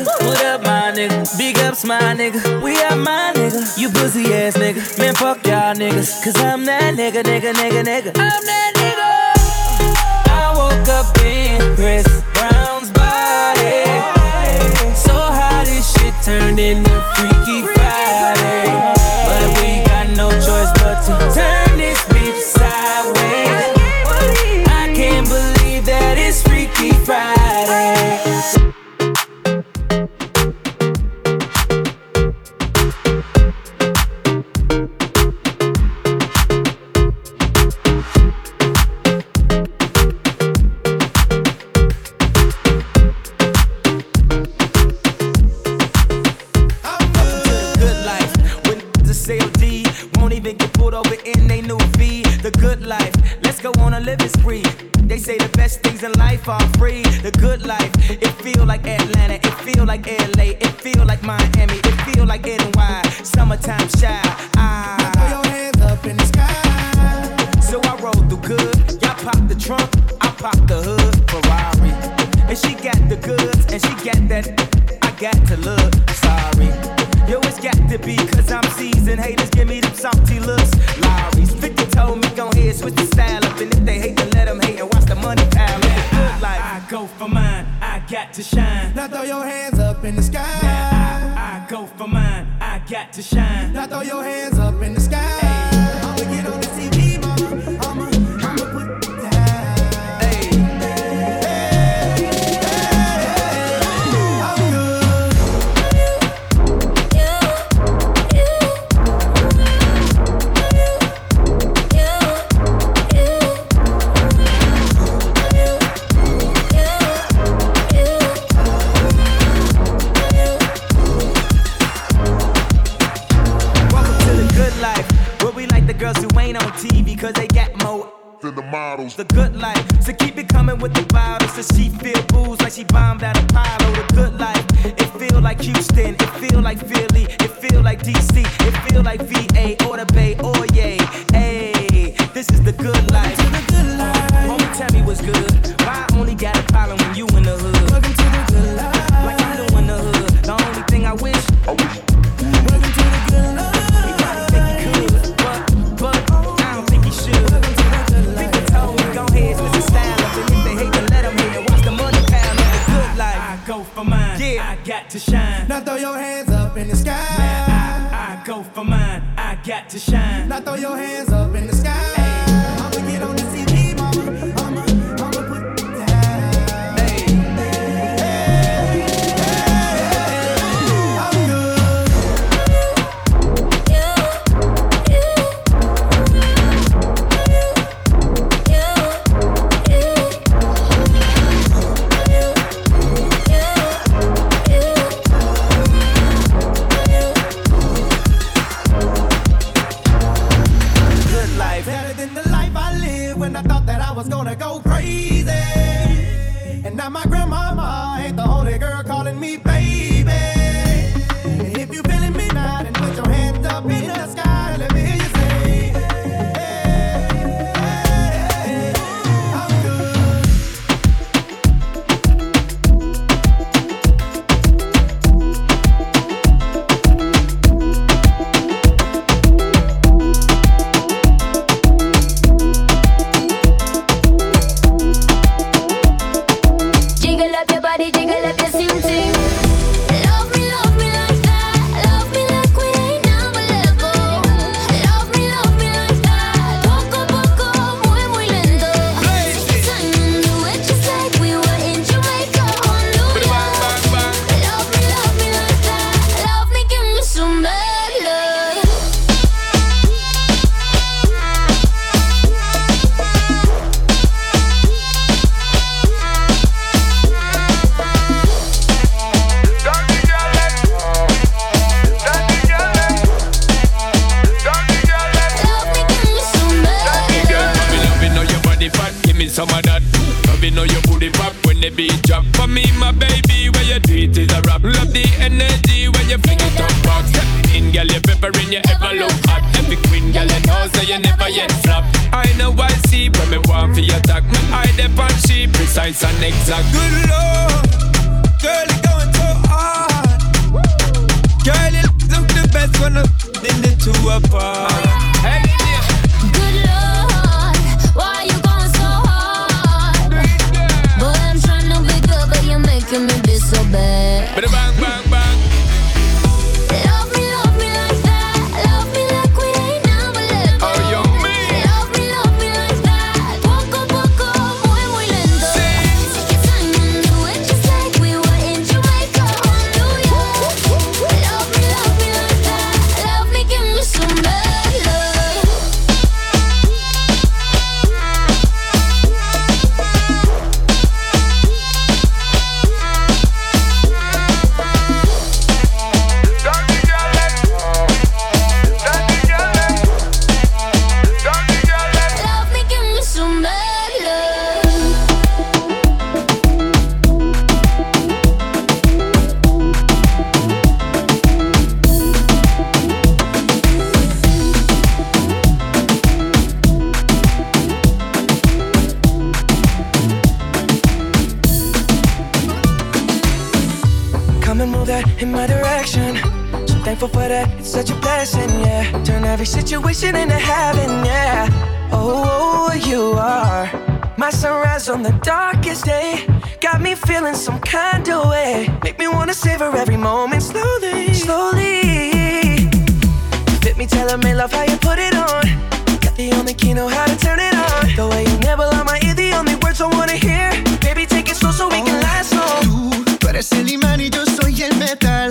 What up, my nigga? What up, my nigga? Big ups, my nigga. We are my nigga. You pussy ass nigga. Man, fuck y'all niggas. Cause I'm that nigga, nigga, nigga, nigga. I'm that nigga. I woke up in Chris Brown's body So how this shit turned into Freaky Friday. But we got no choice but to turn things in life are free. The good life, it feel like Atlanta, it feel like LA, it feel like Miami, it feel like NY. Summertime shy. Ah. Put your hands up in the sky. So I roll through good. Y'all pop the trunk, I pop the hood. Ferrari, and she got the goods, and she got that. I got to look sorry. Yo, it's got to be, cause I'm seasoned. Haters give me them salty looks. throw your hands that. It's such a blessing, yeah. Turn every situation into heaven, yeah. Oh, oh, you are my sunrise on the darkest day. Got me feeling some kind of way. Make me wanna savor every moment slowly, slowly. Fit me, tell me, love how you put it on. Got the only key, know how to turn it on. The way you nibble on my ear, the only words I wanna hear. Baby, take it slow so we can last long. Tú, tú eres el imán y yo soy el metal.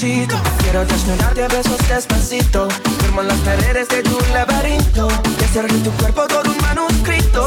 Quiero desnudarte a besos despacito. Firmo las paredes de tu laberinto. Y hacer de tu cuerpo todo un manuscrito.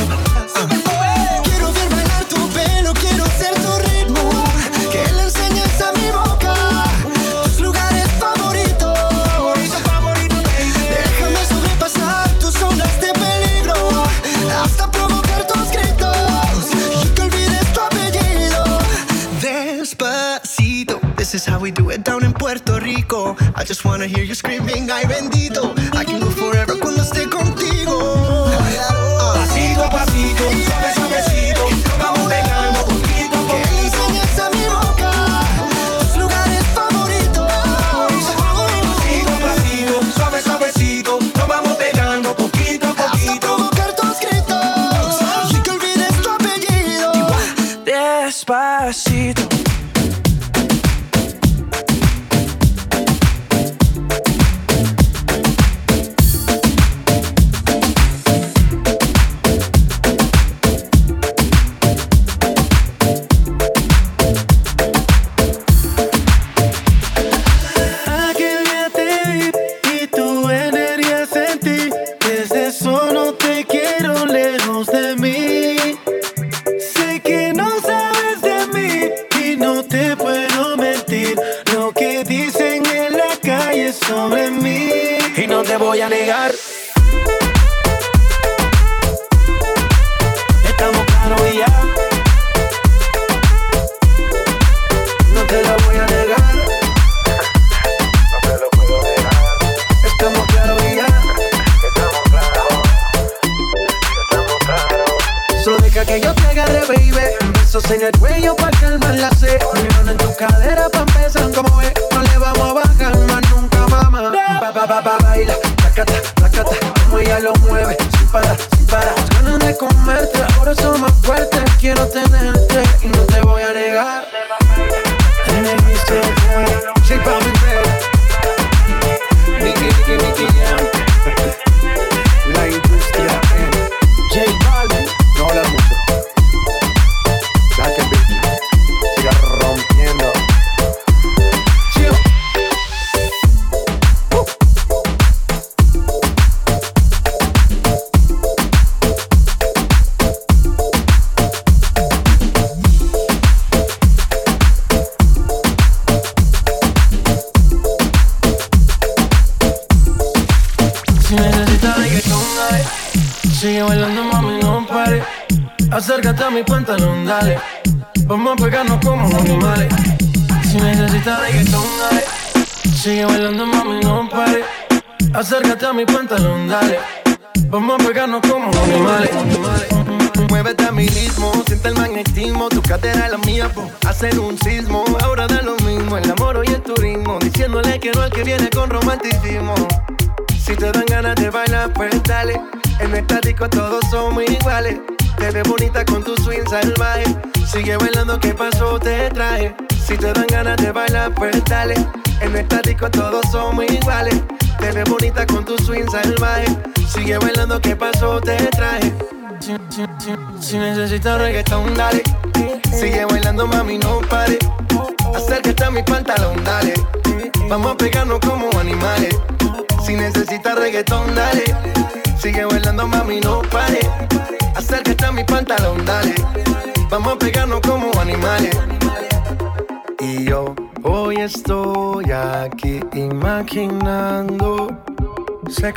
rico. I just wanna hear you screaming, ay bendito.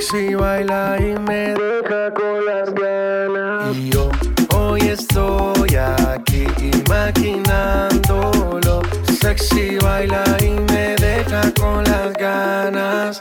sexy, baila y me deja con las ganas. Y yo hoy estoy aquí imaginándolo. Sexy, baila y me deja con las ganas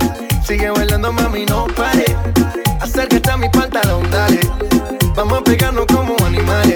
Sigue bailando, mami, no pare. Acércate a mi pantalón, dale. Vamos a pegarnos como animales.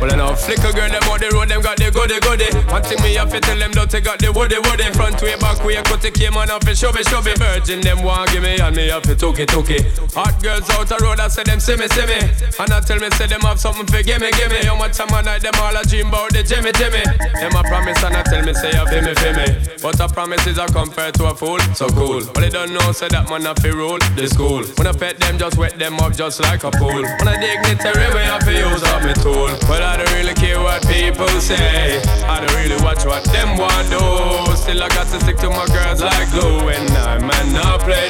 Well, I know flicker girl, them on the road, them got the goody goody. One thing me have to tell them, don't take out the woody woody. Front way, back way, cut the came on off it, show me, show me. Virgin, them want give me, and me have to took it, took it. Hot girls out the road, I say them see me, see me. And I tell me, say them have something for gimme, gimme. How much time I night them all a dream about the Jimmy, Jimmy. Them a promise and I tell me, say feel me, feel me. But a promise is a compare to a fool, so cool. But they don't know, say that man a fi rule the school. When I pet them, just wet them up just like a pool. When I dig dignitary way, I fi use up my tool. Well, I don't really care what people say. I don't really watch what them want do. Still I got to stick to my girls like glue. And I man not play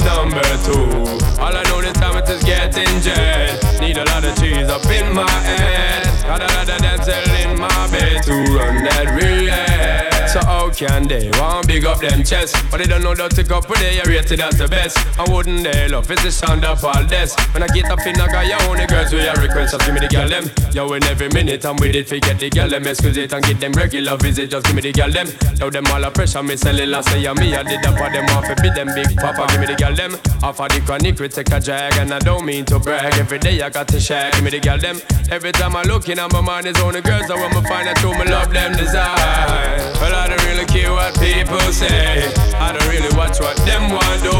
can they want big up them chest? But they don't know that to go put they rated as the best. I wouldn't they love it's the sound of all this. When I get up in I got your own girls with your request, just give me the girl them. Yo, in every minute I'm with it, forget the girl them. Excuse it and get them regular visit, just give me the girl them. Now them all a pressure, me sell it last year. Me I did that for them off a bit them big papa, give me the girl them. Off of the chronic, we take a drag and I don't mean to brag. Every day I got to share, give me the girl them. Every time I look in, my mind is on the girls. I want me find out who me love them design. Well, I don't really care what people say. I don't really watch what them want do.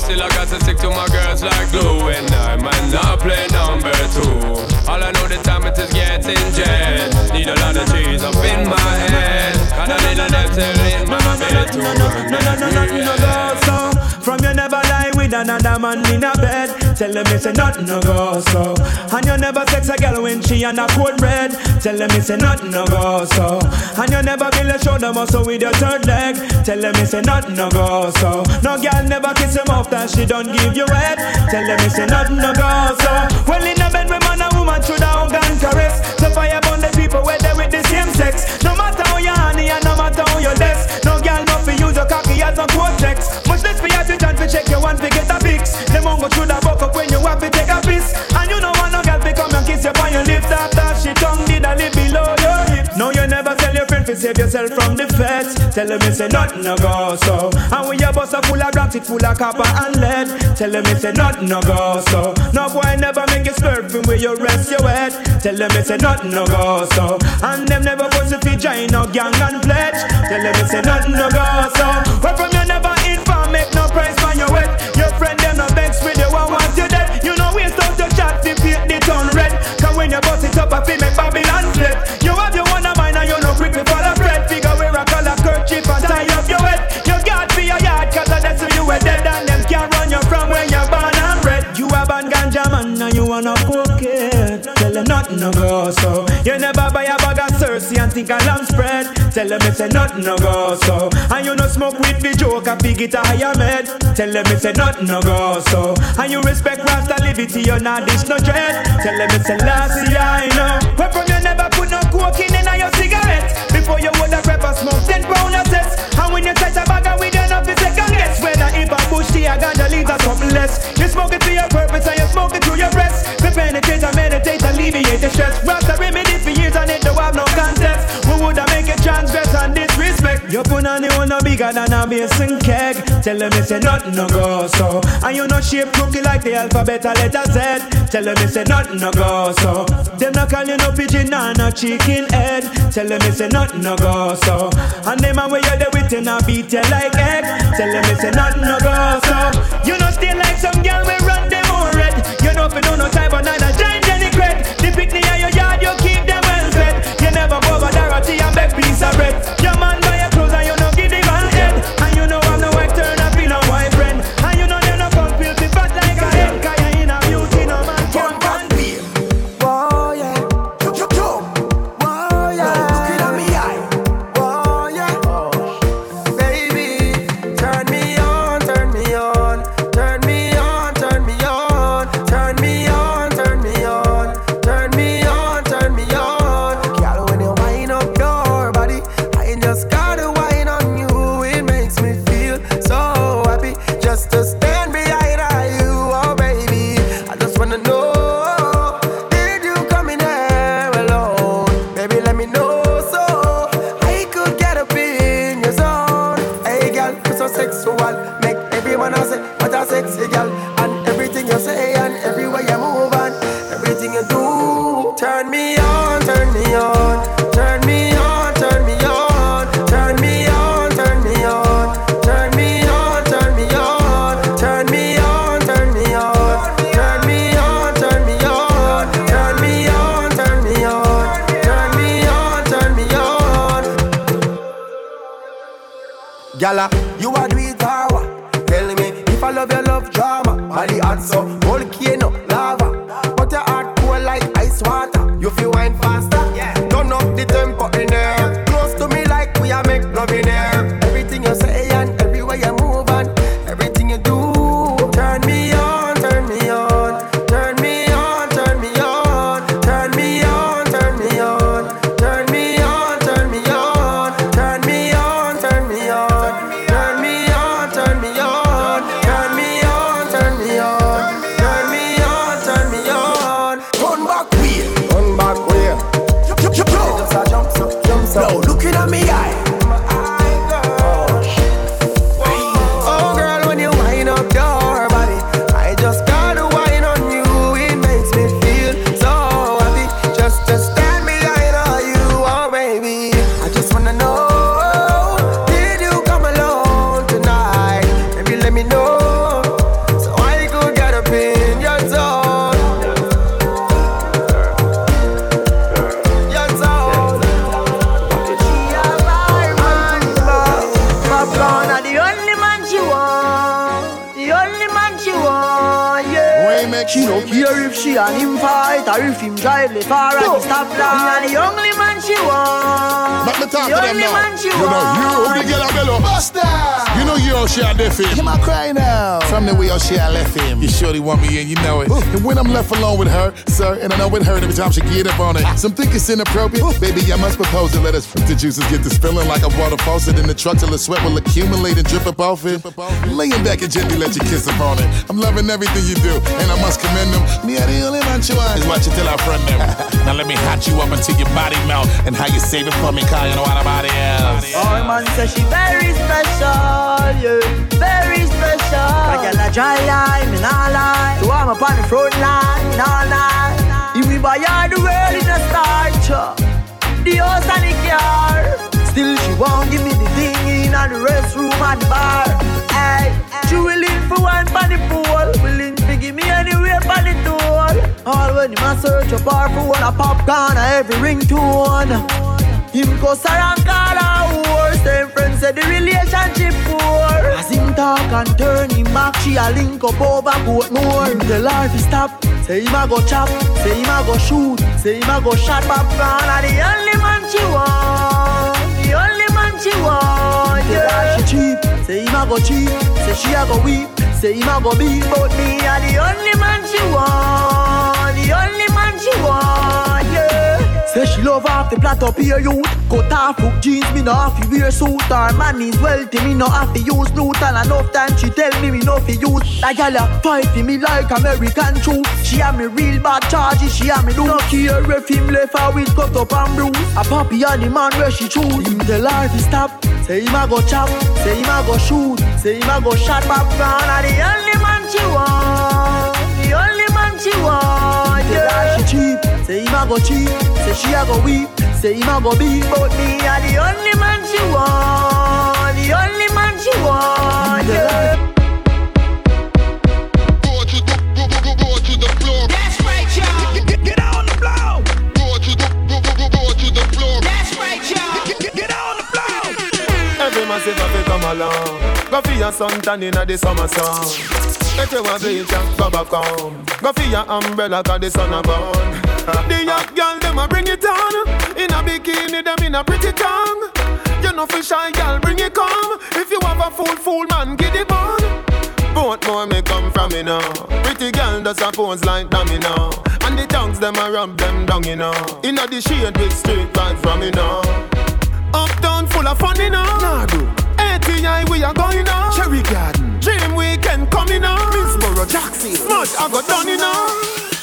Still I got to stick to my girls like glue. And I might not play number two. All I know the time it is getting jet. Need a lot of cheese up in my head. And a little dental in my bed too. No, no, no, no, no, no, no, no, so From you never lie with another man in a bed Tell them me say nothing no go so And you never sex a girl when she on a cold bread Tell them me say nothing no go so And you never build a shoulder muscle with your third leg. Tell them me say nothing no go so. No girl never kiss him off that she don't give you head. Tell them me say nothing no go so. Well in a bed with man and woman should have gun caress. So fire burn the people where they with the same sex. No matter how you honey and no matter how you less. No girl no fi use your cocky as a cortex. Much less for you to chance to check your one to get a fix. Them won't go through the buck up when you have to take a piss. And you know want no girl to come and kiss you on your lips. After she tongue did a live below to save yourself from the feds. Tell them me say nothing no go so. And when your bus are full of grams it full of copper and lead. Tell them me say nothing no go so. No boy never make you swerve from where you rest your head. Tell them me say nothing no go so. And them never force you to join no gang and pledge. Tell them me say nothing no go so. Where from nothing no go so. You never buy a bag of Cersei and think a lamb spread. Tell them it's a nothing no go so. And you no smoke with the joke a big it a higher med. Tell them it's a nothing no go so. And you respect Rasta liberty you not dish no dread. Tell them it's a last year I know. Where from you never put no coke in in your cigarette? Before you would have pepper smoke 10 pound of sets And when you touch a bag of weed you know it's second guess. Whether if a bush tea a ganja leaves or something less. You smoke it for your purpose and you smoke it through your breast alleviate the stress. Rasta remedy for years and it don't have no contest Who woulda make it transgress and disrespect? You put on the one no bigger than a basin keg. Tell them it's a nothing no go so. And you no shape cookie like the alphabet a letter Z. Tell them it's a nothing no go so. Them no call you no pigeon or no chicken head. Tell them it's a nothing no go so. And them a way you there with you no beat you like egg. Tell them it's a nothing no go so. You no stay like some girl we run them on red. You know if don't know type of neither Your man Gala, you are far and the stop line. The only man she want. The, the only man she wants. You know, you Buster! You know you all share left him. Him a cry now. From the way all share left him. You surely want me in, you know it. And when I'm left alone with her, sir, and I know it hurt every time she get up on it. Ah. Some think it's inappropriate. Baby, I must propose it. Let us the juices get this feeling like a water faucet in the truck till the sweat will accumulate and drip up off it. Laying back and gently let you kiss upon it. I'm loving everything you do, and I must commend them. Me, I the only man you are. Is watch it till I friend them. now let me hot you up until your body melt. And how you save it for me, cause you know what about else. Oh man say she very special, yeah, very special. I get a dry line, me nah lie. So I'm up on the front line, all night. If we buy all the world in a starch, the house and the car. Still she won't give me the thing in the restroom and the bar. Hey, she willing for one for the pool, willing to give me anywhere for the tool. All when you must search a bar for one a popcorn or every ringtone. Him go around call her whore Same friends say the relationship poor. As him talk and turn him back She a link up over Portmore tell her to stop Say him a go chop Say him a go shoot Say him a go shot popcorn And the only man she want The only man she want Yeah. she cheap Say him a go cheap Say she a go weep Say him a go beat. But me a the only man she want The only man she want Say she love off the plot up here youth. Cut off hook jeans, me no have to wear suit. Her man is wealthy, me no have to use loot. And enough time she tell me me no fi use. That gal a fight for me like American truth. She have me real bad charges, she have me do No care if him left her with cut up and bruise. A puppy and the man where she choose. Him the life to stop Say him a go chop, say him a go shoot. Say him a go shot back. Down And the only man she want. The only man she want Say him a go cheap, say she a go weep. Say him a go beat, but me a the only man she want The only man she want, yeah say fi come along. Go for your suntan inna the summer sun. If you want bleach and go back home. Go for your umbrella 'cause the sun a burn. The young girl them a bring it on. In a bikini them in a pretty tongue. You know fi shy girl bring it come. If you have a fool fool man get it on. Both more me come from you know. Pretty girl does a pose like know. And the tongues them a rub them down you know. Inna the shade with straight vibes from you know. Uptown full of fun, you know. Nah, do. ATI, we are going on. Cherry Garden. Dream Weekend coming on. Middlesboro, Jackson. Smudge, I got done, you know.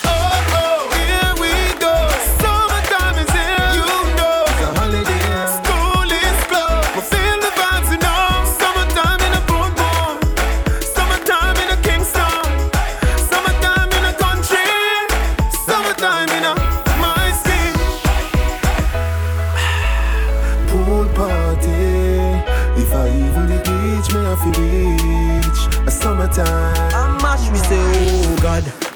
Reach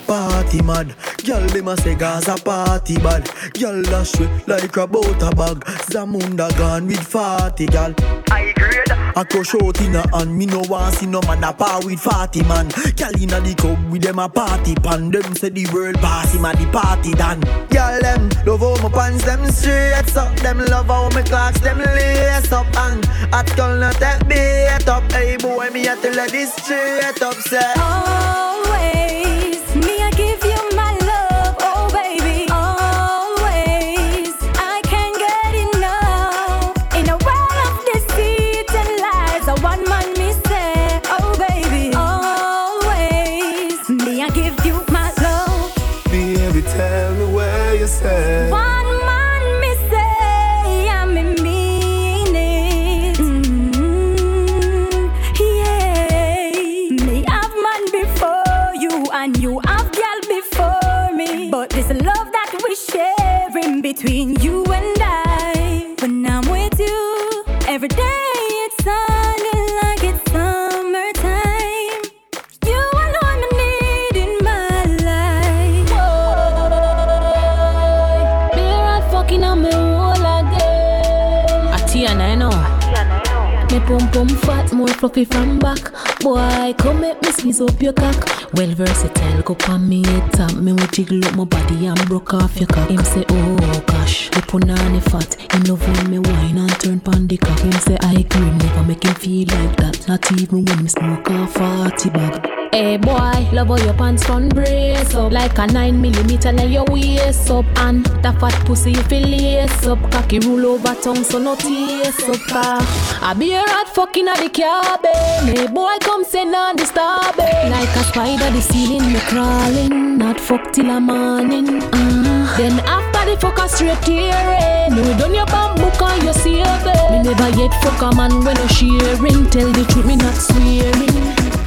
party mad. Girl, them a say Gaza party bad. Girl dash way like a butter bag. Zamunda gone with forty gal. I grade. I crush out in a hand. Me no want see no man a par with forty man. Gal inna the club with them a party pan. Them say the world pass him a the party done. Girl them love how my pants them straight up. Them love how my clocks them lace up and hot girl not that beat up. Hey boy, me a tell her this straight up say. Always, between you and I, when I'm with you, every day it's sounding like it's summertime. You alone I need in my life. Beer and fucking on me whole again. Atiana, I know. Me pum pum fat, more fluffy from back. Boy, come make me squeeze up your cock. Well versatile, go pan me top. Me will jiggle up my body and broke off your cock. Him say, oh, oh gosh, the punani fat. Him love when me wine and turn pan the cock. Him say, I cream never make him feel like that. Not even when me smoke a forty bag. Hey boy, love how your pants front brace up. Like a 9 millimeter now your waist up. And that fat pussy you feel lace up. Cocky roll over tongue so no taste up car I be a rat fucking at the cabin. Hey boy come send on starboard. Like a spider the ceiling me crawling. Not fuck till a morning uh. Then after the fuck a straight tearing. You done your bamboo and you see a Me never yet fuck a man when you sharing. Tell the truth me not swearing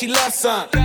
she loves some.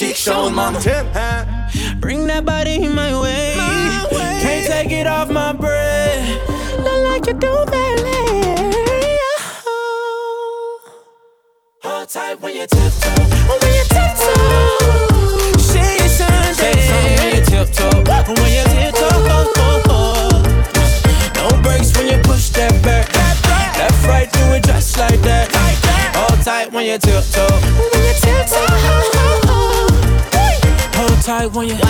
chick, show 'em I'm when you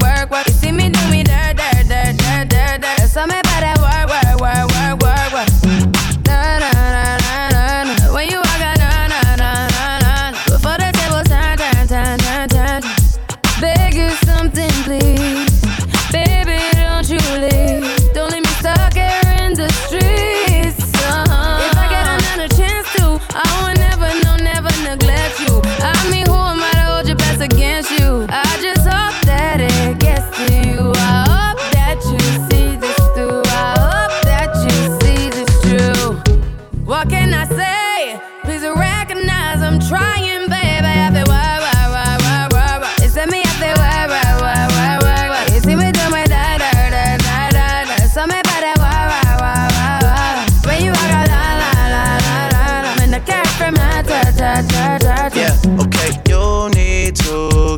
work, work. You see me do me dirt, dirt, dirt, dirt, dirt, dirt. There's something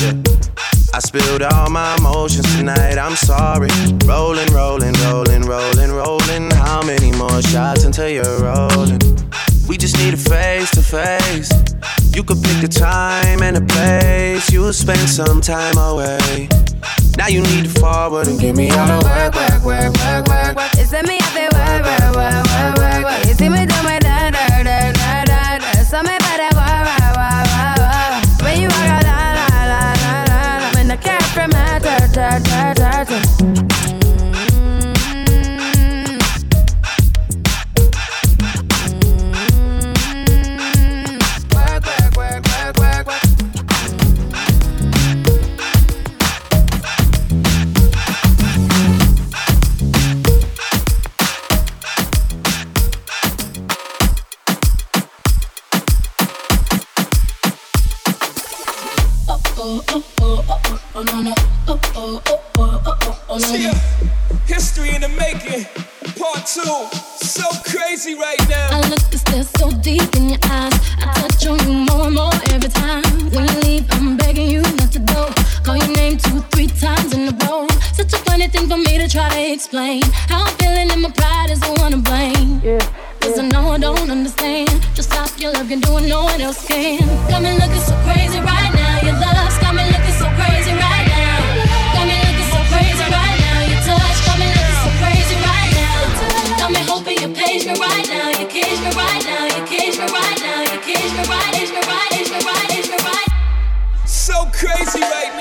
I spilled all my emotions tonight. I'm sorry. Rolling, rolling, rolling, rolling, rolling. How many more shots until you're rolling? We just need a face to face. You could pick a time and a place. You'll spend some time away. Now you need to forward and give me all the work, work, work, work, work, work. It's me, feel why, why, why, why, why, why. You see me do my da, da, da, da, da, from my ta, ta, ta, ta, ta. History in the making, part two. So crazy right now. I look to stare so deep in your eyes. I touch on you more and more every time. When you leave, I'm begging you not to go. Call your name two, three times in a row. Such a funny thing for me to try to explain. How I'm feeling and my pride is the one to blame. Yeah. I know I don't understand. Just stop your love, doing no one else can. Got me looking so crazy right now. See right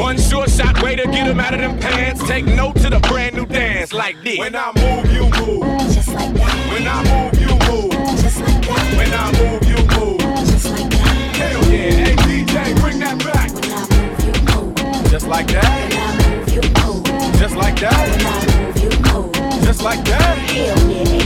One sure shot way to get him out of them pants. Take note to the brand new dance like this. When I move, you move. Just like that. When I move, you move. Just like that. When I move, you move. Just like that. Hell yeah. Hey, DJ, bring that back. When I move, you move. Just like that. When I move, you move. Just like that. When I move, you move. Just like that. Hell yeah.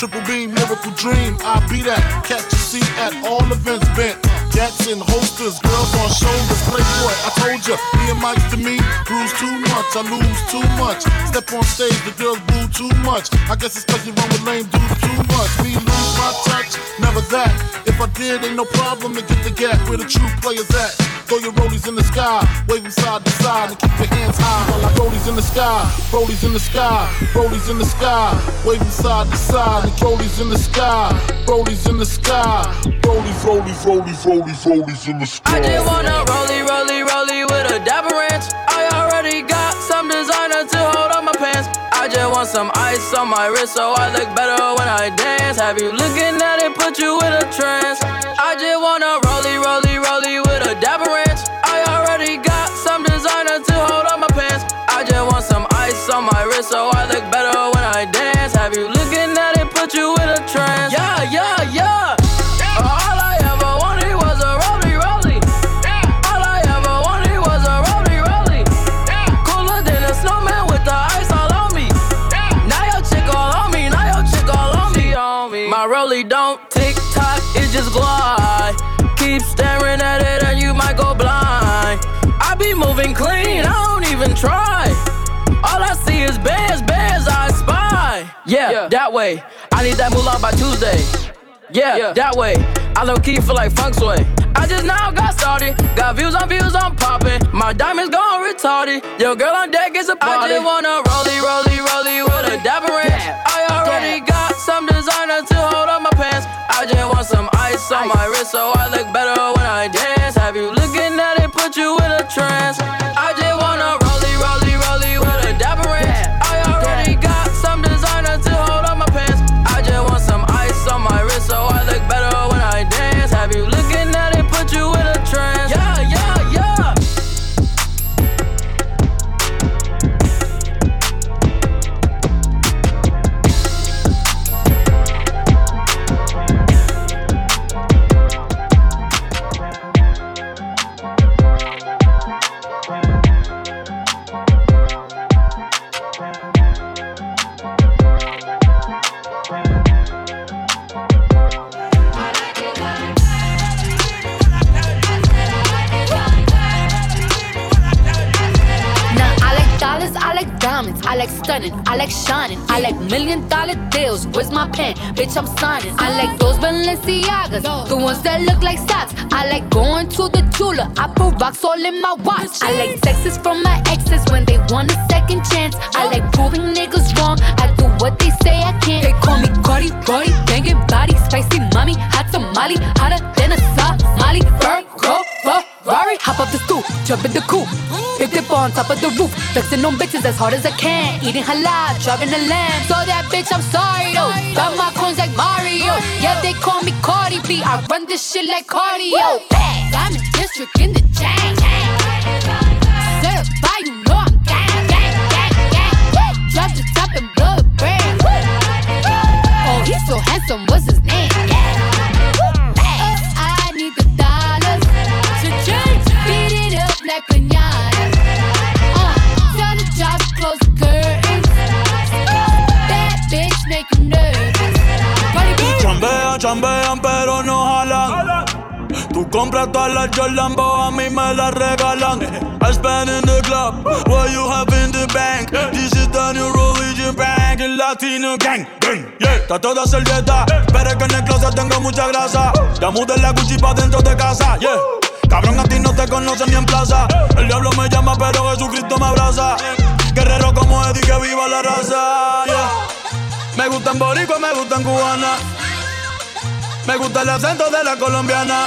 Triple beam, rollies in the sky, rollies in the sky, waving side to side, and rollies in the sky, rollies in the sky, rollies, rollies, rollies, rollies, rollies in the sky. I just wanna rollie, rollie, rollie with a dapper ranch. I already got some designer to hold on my pants. I just want some ice on my wrist so I look better when I dance. Have you looking at it, put you in a trance? I just wanna rollie, rollie, rollie with a dapper ranch. Ice on my wrist so I look better when I dance. Have you looking at it, put you in a trance? Yeah, yeah, yeah. All I ever wanted was a rollie, rollie. All I ever wanted was a rollie, rollie. Cooler than a snowman with the ice all on me. Now your chick all on me, now your chick all on me. My rollie don't tick tock, it just glide. Keep staring at it and you might go blind. I be moving clean, I don't even try. Way. I need that moolah by Tuesday. Yeah, yeah, that way. I low key feel like funk sway. I just now got started. Got views on views, I'm popping. My diamonds gone retarded. Yo, girl on deck is a party. I just wanna rollie, rollie, rollie with a dapper ranch. I already got some designer to hold on my pants. I just want some ice on my wrist so I look better when I dance. Have you looking at it, put you in a trance? Stunning, I like shining, I like million dollar deals. Where's my pen? Bitch, I'm signing. I like those Balenciagas, the ones that look like socks. I like going to the Tula, I put rocks all in my watch. I like texts from my exes when they want a second chance. I like proving niggas wrong. I what they say I can't. They call me Cardi, Cardi, banging body, spicy mommy, hot tamale, hotter than a Somali. Virgo, Ferrari, hop up the stoop, jump in the coupe. Big dip on top of the roof, flexing on bitches as hard as I can. Eating halal, driving a lamb. So that bitch, I'm sorry though. Got my coins like Mario. Yeah, they call me Cardi B. I run this shit like cardio. Diamond district in the chain. Certified, you know so handsome. What's his name? I need the dollars. To change. Beat it up like. Uh, the job close the curtains. That bitch make you nervous. Cardi B. Chambean, chambean, pero no jalan. Tú compras todas las Jordan, a mí me las regalan. I spend in the club, what you have in the bank. This is the new religion bank, el latino gang. gang yeah. Está toda servieta, pero es que en el closet tengo mucha grasa. Ya mudé la Gucci pa' dentro de casa, yeah. Cabrón, a ti no te conocen ni en plaza. El diablo me llama, pero Jesucristo me abraza. Guerrero como Eddie, que viva la raza, yeah. Me gustan boricua, me gustan cubana. Me gusta el acento de la colombiana.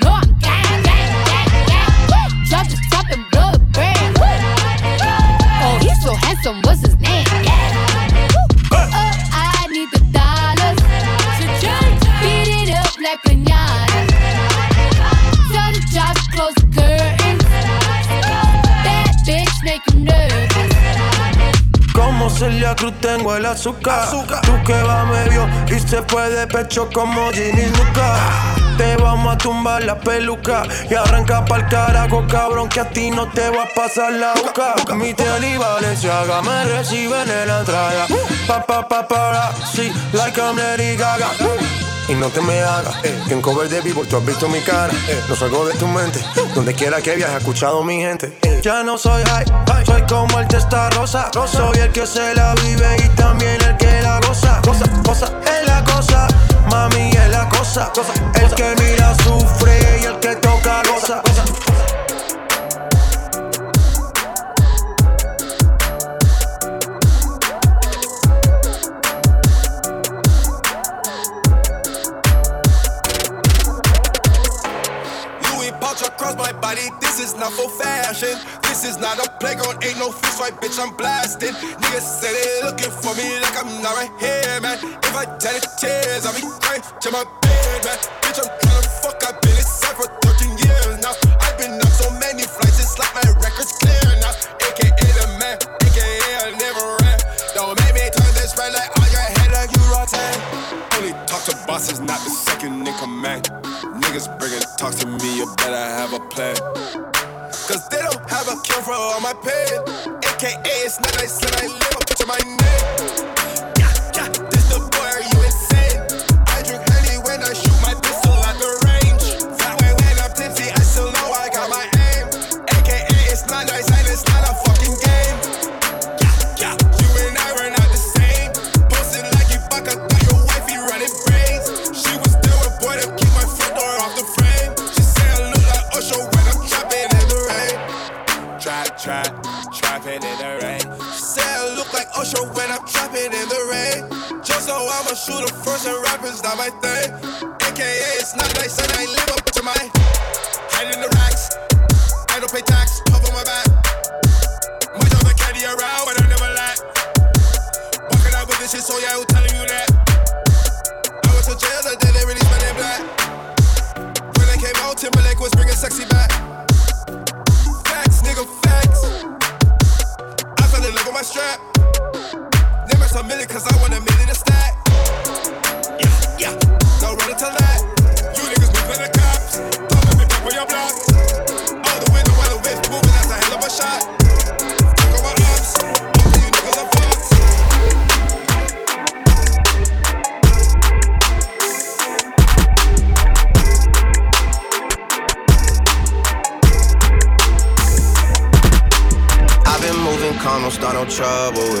some what's his name? Yeah. Oh, I need the dollars. Beat it up like pinata. Tell the job close the curtains. That bitch make him nervous. Como Celia Cruz tengo el azúcar. azúcar. Tú que va medio y se fue de pecho como Ginny Lucas. Te vamos a tumbar la peluca y arranca pa'l carajo, cabrón, que a ti no te va a pasar la boca. Mi tele y Valenciaga me reciben en la entrada. Pa, pa, pa, para, sí, like I'm Lady Gaga. Y no te me hagas, eh, que en cover de vivo tú has visto mi cara. Eh, no salgo de tu mente, donde quiera que viajes, escuchado mi gente. Eh. Ya no soy high, soy como el testa rosa. Soy el que se la vive y también el que la goza. Cosa, cosa, es la cosa, mami es la cosa. El que mira sufre y el que toca goza. Louis pouch across my body, is not for fashion. This is not a playground, ain't no fist fight, bitch, I'm blasting. Niggas say they looking for me like I'm not right here, man. If I tell it tears, I'll be crying to my bed, man. Bitch, I'm tryna fuck, I've been inside for 13 years now. I've been on so many flights, it's like my record's clear now. AKA the man, AKA I never ran. Don't make me turn this red light on your head like you rotten. Only talk to bosses, not the second in command. Niggas bringing talk to me, you better have a plan. Cause they don't have a cure for all my pain. AKA, it's not I said I live up to my name. Usher when I'm trapping in the rain. Just so I'm a shooter first and rapping's not my thing. AKA it's not nice and I live up to my head in the racks. I don't pay tax, cover my back. My job to carry around, but I never lack. Walking out with this shit, so yeah, who telling you that? I went to jail the day they released my name black. When I came out, Timberlake was bringing sexy back. Cause I want a million to stack. Yeah, yeah. No running to that. You niggas be the cops. Don't me back on your block. All the window while the whip's moving, that's a hell of a shot. My you niggas are fucks. I've been moving don't start no trouble.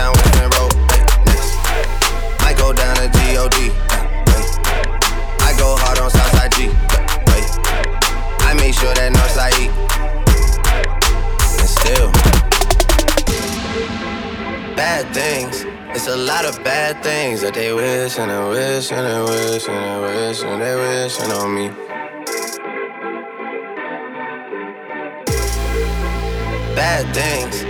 Down Western Road. I go down to God. I go hard on Southside G. I make sure that Northside E. And still, bad things. It's a lot of bad things that they wish and they wish and they wish and they wish and they wishing on me. bad things.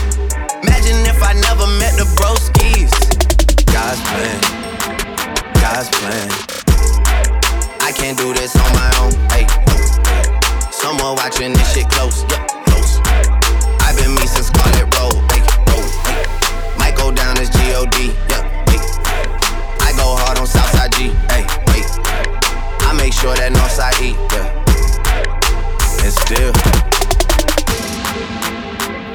Imagine if I never met the broskies. God's plan, God's plan. I can't do this on my own. Hey, someone watching this shit close, yeah, close. I've been me since Scarlett Road. Hey, road, hey. Might go down as God, yeah. Hey. I go hard on Southside G. Hey, wait. I make sure that Northside E. Yeah. And still,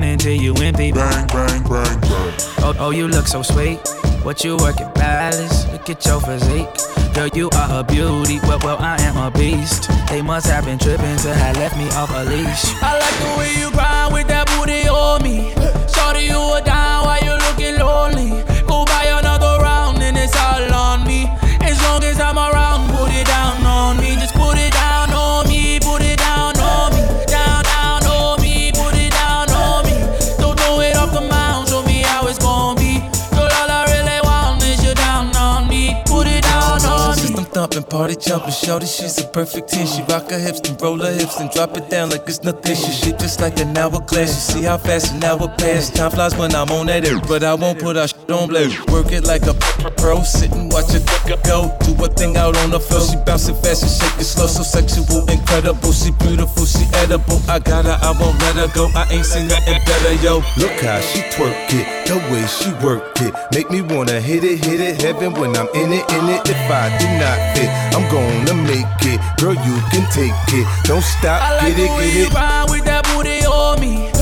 Keep you gunning till you empty. Bang, bang, bang, bang. Oh, oh, you look so sweet. What you working, balance? Look at your physique. Girl, you are a beauty, well, well, I am a beast. They must have been tripping to have left me off a leash. I like the way you grind with that booty on me. Shorty, you a down while you looking lonely. Party jumping, shorty, she's a perfect 10. She rock her hips, then roll her hips, then drop it down like it's nothing. She shit just like an hourglass. You see how fast an hour pass. Time flies when I'm on that air, but I won't put our shit on blast. Work it like a pro, sit and watch it go. Do a thing out on the floor. She bouncing fast and shaking slow, so sexual, incredible. She beautiful, she edible. I got her, I won't let her go. I ain't seen nothing better, yo. Look how she twerk it, the way she work it, make me wanna hit it, hit it, heaven when I'm in it, in it. If I do not fit, I'm gonna make it. Girl, you can take it. Don't stop, I like get it, get it. grind with that booty on me.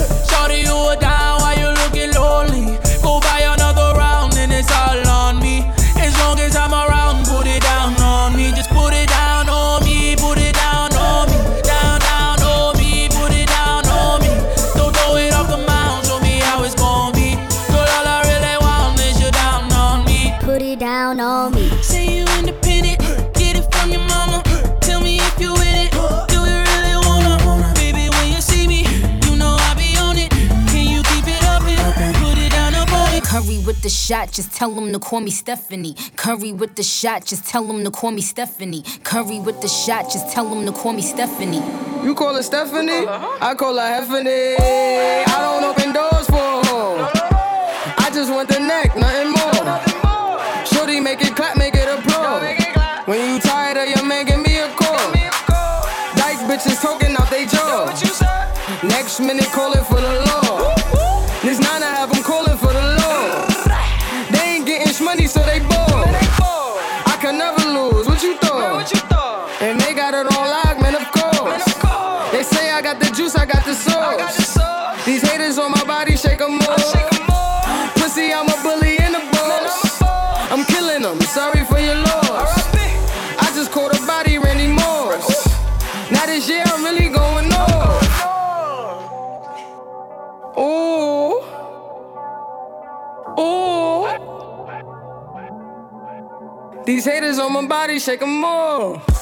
The shot, just tell them to call me Stephanie. Curry with the shot, just tell them to call me Stephanie. Curry with the shot, just tell them to call me Stephanie. You call her Stephanie? I call her Heffany. I don't open doors for a hoe. I just want the neck, nothing more. Nothing more. Shorty, make it clap, make it applaud. When you tired of your man, give me a call. Dyke bitches talking out they jaw. Next minute, calling for the law. These haters on my body, shake 'em off.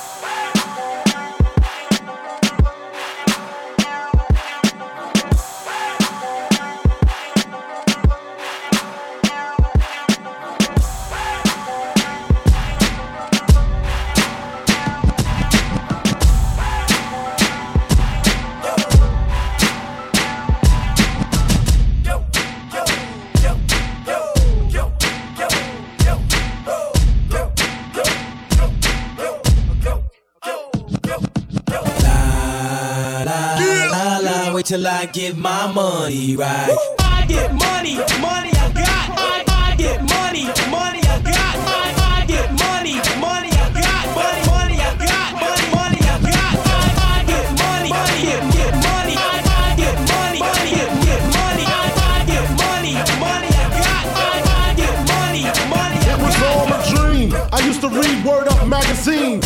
Till I get my money right. I get money, money I got. I, I get money, money I got. I, I get money, money I got. Money, money I got. Money, money I got. I, I get money, money, get, get money. I, I get money, money, get, get money. I, I get money, money I got. I, I get money, money I It was all a dream. I used to read Word Up magazine.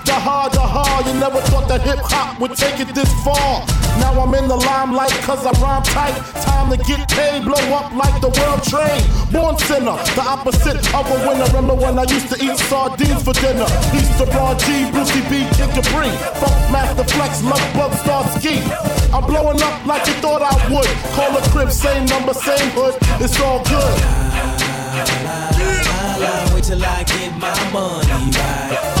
The hard, the hard. You never thought that hip hop would take it this far. Now I'm in the limelight cause I rhyme tight. Time to get paid, blow up like the world trade. Born sinner, the opposite of a winner. Remember when I used to eat sardines for dinner? East to Ron G, Brucey B, Kid Capri. Funk Master Flex, Love Bug, Star Ski. I'm blowing up like you thought I would. Call a crib, same number, same hood. It's all good. Wait till I get my money right.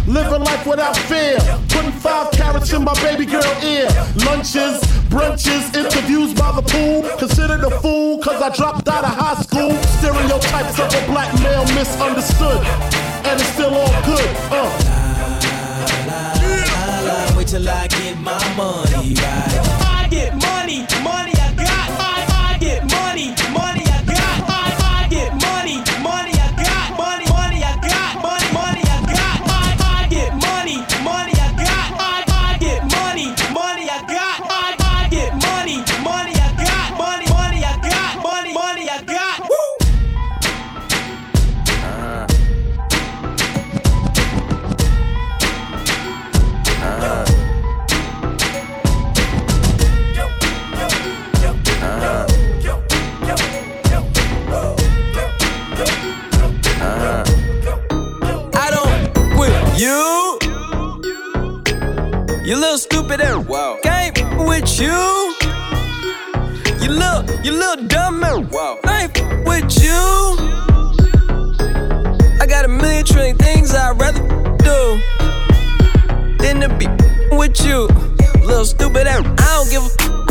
Living life without fear. Putting five carats in my baby girl ear. Lunches, brunches, interviews by the pool. Considered a fool cause I dropped out of high school. Stereotypes of a black male misunderstood. And it's still all good. Uh. Wait till I get my money right. I get money, money You little stupid and wow. Game with you. You little, you little dumb and wow. I ain't with you. I got a million trillion things I'd rather do than to be with you. Little stupid and I don't give a,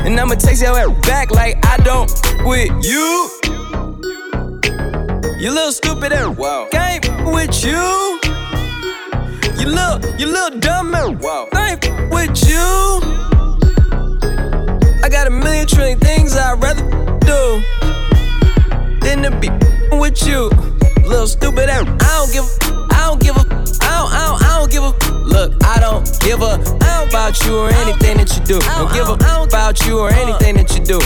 And I'ma text yo at back like I don't with you. You little stupid ass. wow. Game with you. You little, you little dumb and wow. I ain't with you. I got a million trillion things I'd rather do than to be with you. Little stupid and I don't give a, I don't give a, I don't, I don't, I don't give a. Look, I don't give a about you or anything that you do. Don't give a about you or anything that you do.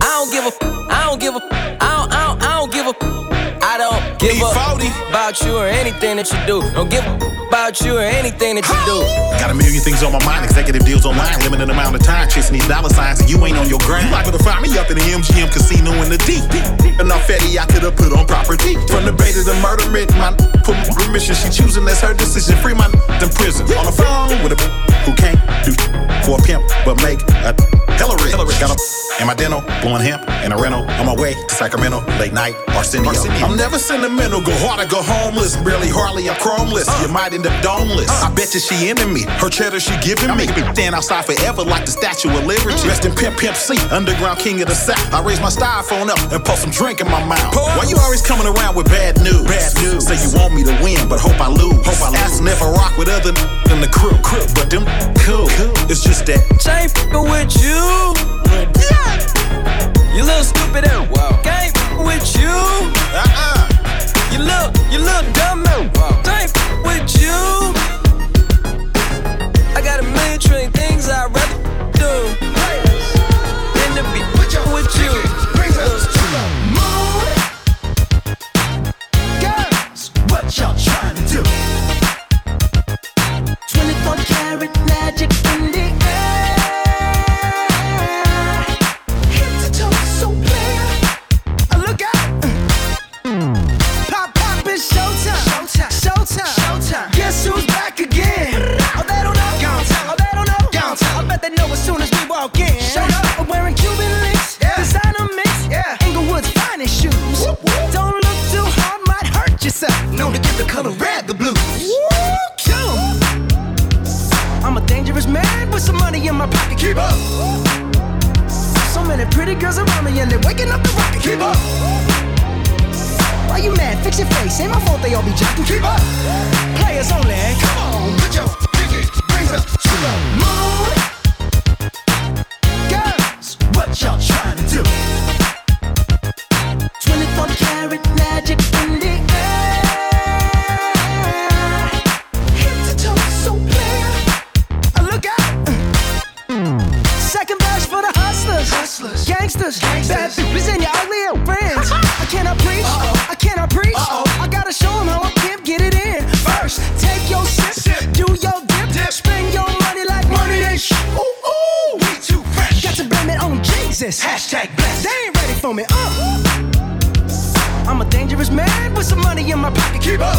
I don't give a, I don't give a, I don't, I don't give a. I don't a about you or anything that you do. Don't give a about you or anything that you do. Got a million things on my mind, executive deals online, limited amount of time, chasing these dollar signs, and you ain't on your grind. You liable to find me up in the MGM casino in the deep. Enough fatty I could have put on property. From the bay to the murder my put permission. She choosing, that's her decision. Free my in prison. On the phone with a who can't do for a pimp, but make a hella rich. Got a in my dental, blowing hemp in a rental. On my way to Sacramento, late night, Arsenio. I'm never sentimental, go hard or go homeless. Barely, hardly, I'm chromeless. Uh. You might end up domeless. Uh. I bet you she into me. Her cheddar she giving me. me stand outside forever like the Statue of Liberty. Mm. Rest in Pimp Pimp C, underground king of the South. I raise my styrofoam up and pour some drink in my mouth. Why you always coming around with bad news? Bad news. Say you want me to win, but hope I lose. Hope I lose. If I rock with other than the crew. crew. But them cool. It's just that. Ain't fucking with you. You little stupid out. Wow. Ain't fucking with you. Uh-uh. You little, you little dumb out. Wow. Ain't fucking with you. I got a million trillion things I'd rather do than to be with you. With you. Girls, what y'all my pocket. Keep up. So many pretty girls around me and they're waking up the rocket. Keep up. Why you mad? Fix your face. Ain't my fault they all be jocking. Keep up. Players only. Come on, put your pinky rings up to the moon. Girls, what y'all trying to do? 24 karat magic gangsters, bad bitches and your ugly old friends. I cannot preach, I cannot preach. I gotta show 'em how a pimp get it in. First, take your sip, do your dip, spend your money like money ain't sh- Ooh, ooh, we too fresh. Got to blame it on Jesus. Hashtag blessed. They ain't ready for me. Uh. I'm a dangerous man with some money in my pocket. Keep up.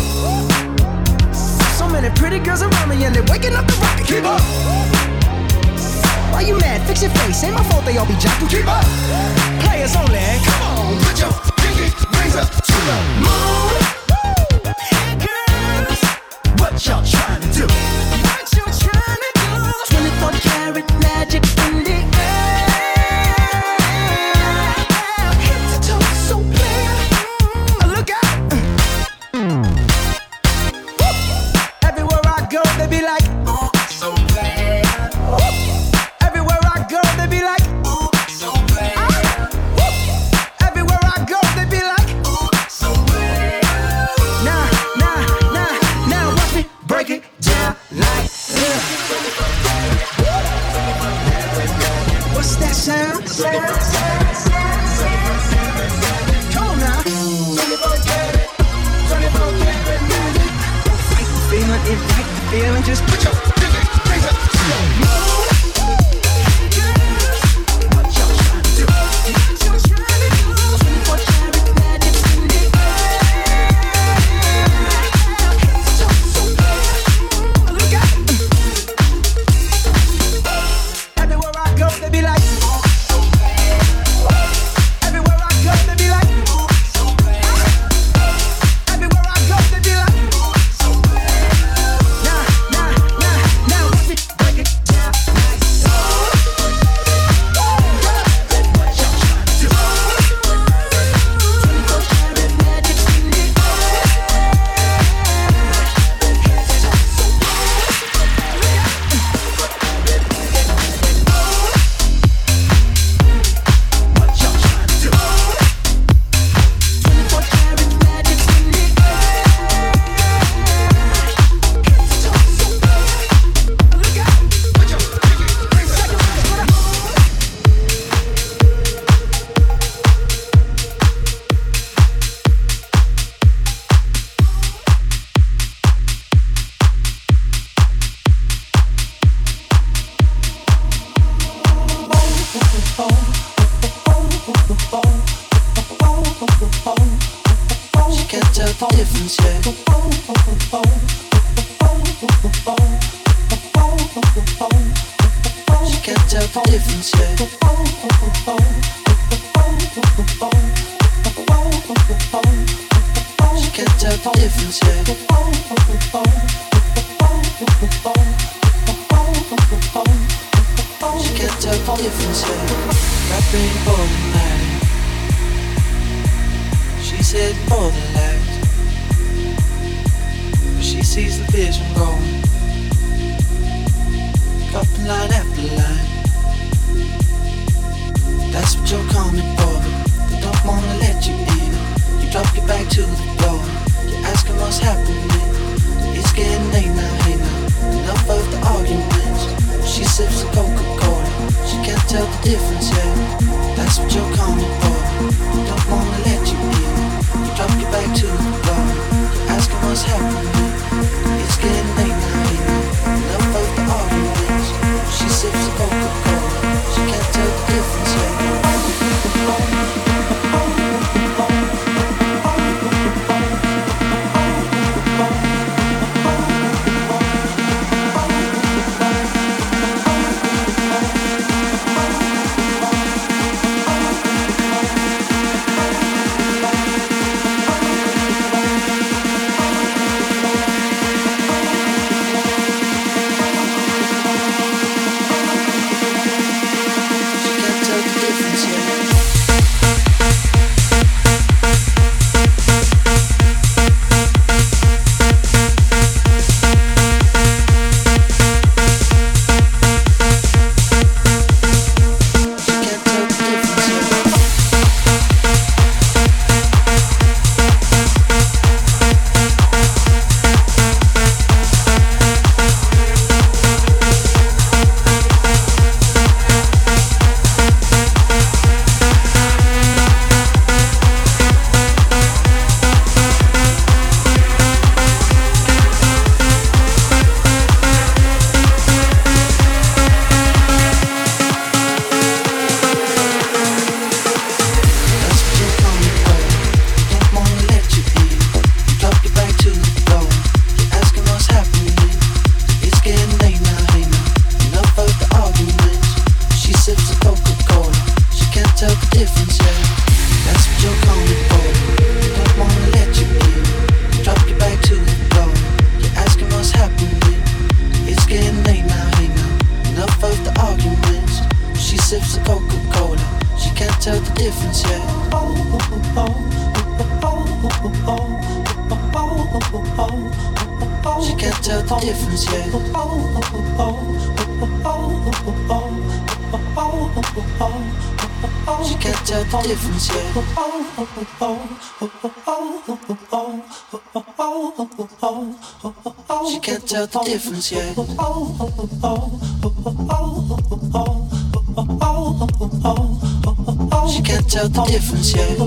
So many pretty girls around me and they're waking up the rocket. Keep up. Why you mad? Fix your face. Ain't my fault they all be jocking. Keep up. Players only. Come on, put your pinky rings up to the moon. Girls, what y'all tell the difference yet. She can't tell the difference yet.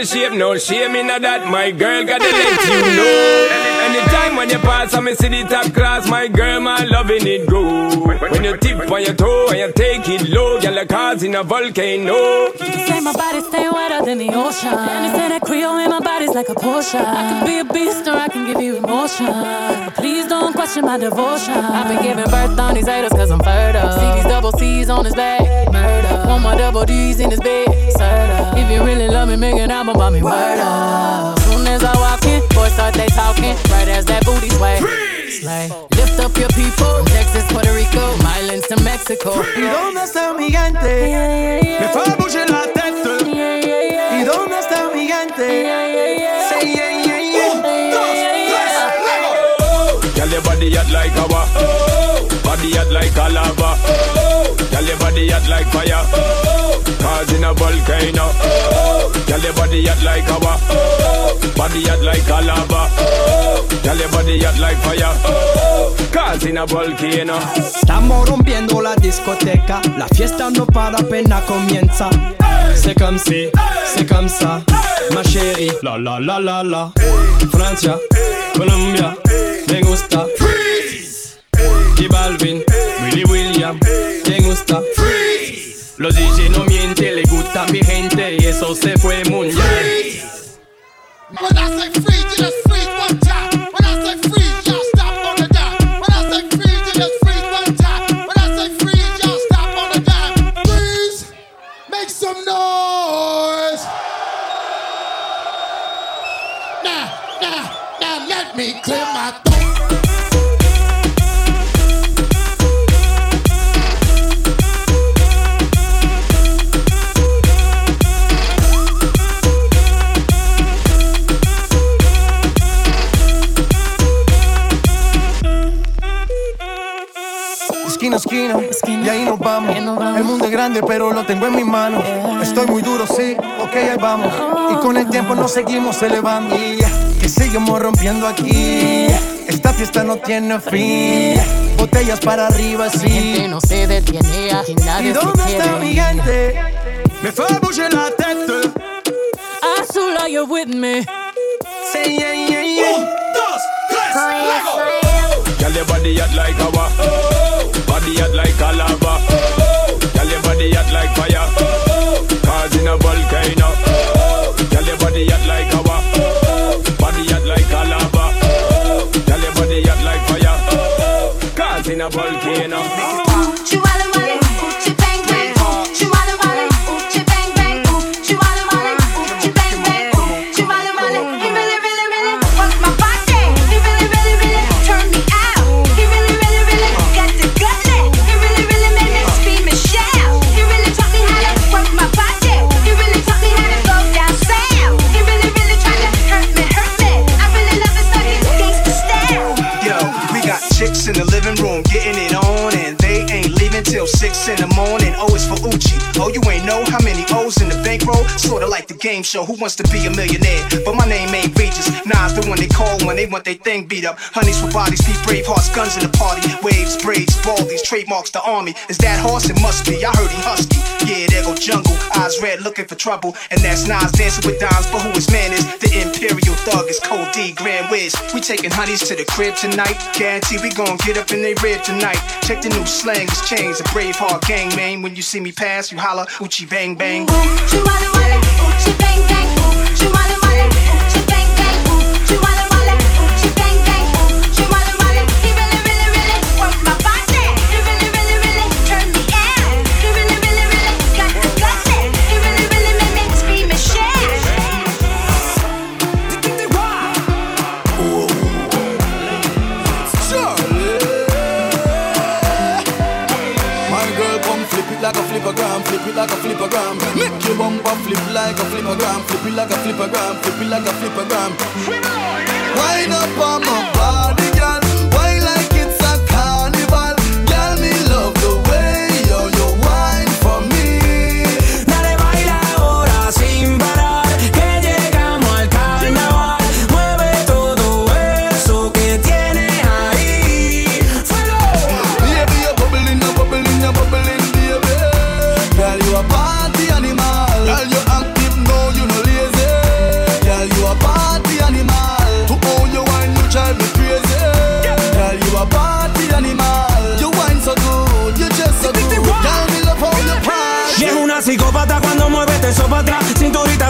the shape, no shame in that. My girl gotta let you know. Anytime when you pass, I'm see the top class. My girl, my loving it go. When you tip on your toe and you take it low, girl, like cars in a volcano. They say my body stay wetter than the ocean. And they say that Creole in my body's like a Porsche. I can be a beast or I can give you emotion. Please don't question my devotion. I've been giving birth on these haters cause I'm fertile. See these double C's on his back. Murder. One more double D's in his bed. Word. If you really love me, make an album about me. Word, up. Soon as I walk in, boys start they talking. Right as that booty sway. Slay. Lift up your people. From Texas, Puerto Rico, Milan to Mexico. ¿Y dónde está mi gigante? Me fue a bouger la tête. ¿Y dónde está mi gigante? Say yeah, yeah, yeah. Un, dos, tres, luego. Girl, your body hot like a oh. Body hot like a lava. Oh, girl, your body hot like fire. Oh, causing a volcano. Oh, girl, your body hot like our oh, body hot like a lava. Oh, girl, your body hot like fire. Oh, a volcano. Estamos rompiendo la discoteca, la fiesta no para apenas comienza. C'est comme si, c'est comme ça, ma chérie. La la la la la. Francia, Colombia, me gusta. Y Balvin, Willy William, me gusta. Freeze. Los DJ no mienten, le gusta mi gente y eso se fue mundial. Freeze, Esquina a esquina, y ahí nos vamos. El mundo es grande, pero lo tengo en mis manos. Estoy muy duro, sí, ok, ahí vamos. Y con el tiempo nos seguimos elevando. Y que seguimos rompiendo aquí. Esta fiesta no tiene fin. Botellas para arriba, sí. no se detiene, aquí nadie ¿Y se dónde está mi gente? Me fue bouger la tête. Azul, are you with me? Say yeah, yeah, yeah. Girl, your body hot like oh, body hot like a lava. Oh, girl, your body hot like fire. Oh, causing a volcano. Oh, girl, your body hot like our oh, body hot like a lava. Oh, girl, your body hot like fire. Oh, causing a volcano. Six in the morning. Oh, it's for Uchi. Oh, you ain't know how many O's in the bankroll? Sorta like the game show, Who Wants to Be a Millionaire? But my name ain't Regis. Nah, the one they call when they want their thing beat up. Honeys for bodies, feet brave hearts, guns in the party. Waves, braids, baldies, trademarks, the army. Is that horse? It must be. I heard he husky. Yeah, there go jungle. Eyes red, looking for trouble. And that's Nas dancing with dimes, but who his man is? The Imperial Thug is Cold D, Grand Wiz. We taking honeys to the crib tonight. Guarantee we gon' get up in they rib tonight. Check the new slang, it's chains, a brave heart gang, man. When you see me pass, you holla, Oochie bang bang. My flippergram. Make your bumper flip like a flipper gram. flip it like a flipper gram. flip it like a flippergram. Wind up on my body,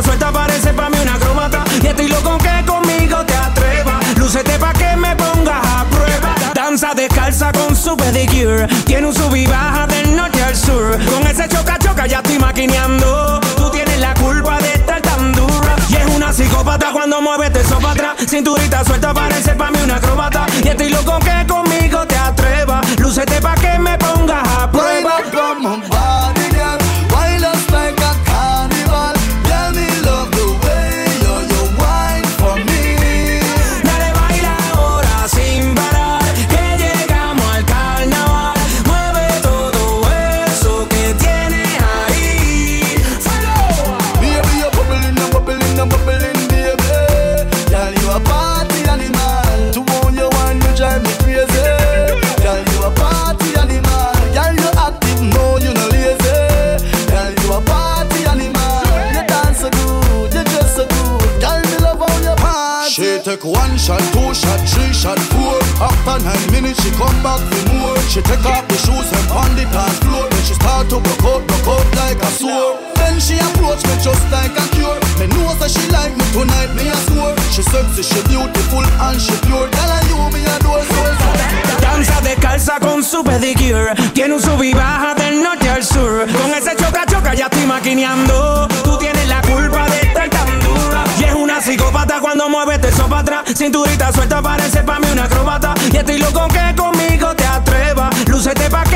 Suelta parece pa' mí una acróbata. Y estoy loco que conmigo te atrevas. Lúcete pa' que me pongas a prueba. Danza descalza con su pedicure. Tiene un sub y baja del norte al sur. Con ese choca choca ya estoy maquineando. Tú tienes la culpa de estar tan dura. Y es una psicópata cuando mueve para atrás. Cinturita suelta parece pa' mí una acróbata. Y estoy loco que conmigo te atrevas. Lúcete pa' que me after nine minutes, she come back for more. She take off the shoes and on the dance floor. Then she start to broke out, broke out like a sore. Then she approach me just like a cure. Me know that she like me tonight, me a score. She sexy, she beautiful and she pure. Tell her you me adore so. Danza descalza con su pedicure. Tiene un sub y baja del norte al sur. Con ese choca choca ya estoy maquineando. Tú tienes la culpa de estar tan dura. Y es una psicópata cuando mueve te Cinturita suelta parece pa' mí una acrobata. Y estoy loco que conmigo te atrevas. Lúcete pa'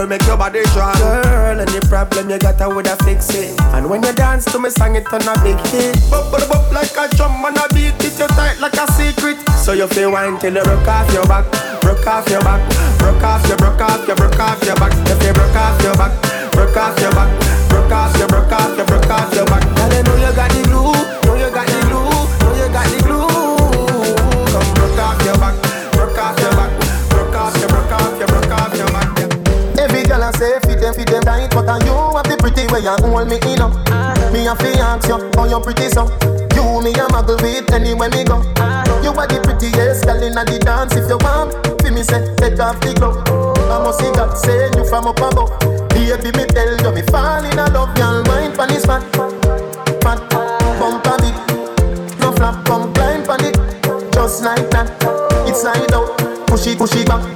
girl, make your body strong. Girl, any problem you got, I woulda fix it. And when you dance to me, song it on a big hit. Bop, bop, bop like a drum on a beat. It you tight like a secret. So you feel wine till you broke off your back, broke off your back, broke off your, broke off your, broke off your back. You feel broke off your back, broke off your back. hold me in up. Uh-huh. Me a fiance you, oh you pretty so. You me a muggle with anywhere me go. Uh-huh. You are the prettiest girl inna the dance. If you want, feel me say take off the glove. Oh. I must see God send you from up above. Baby me tell you me fall in love. girl, mind, wine pon this fat, fat bump a bit. No flap, come climb pon it, just like that. It's slide out, push it, push it back.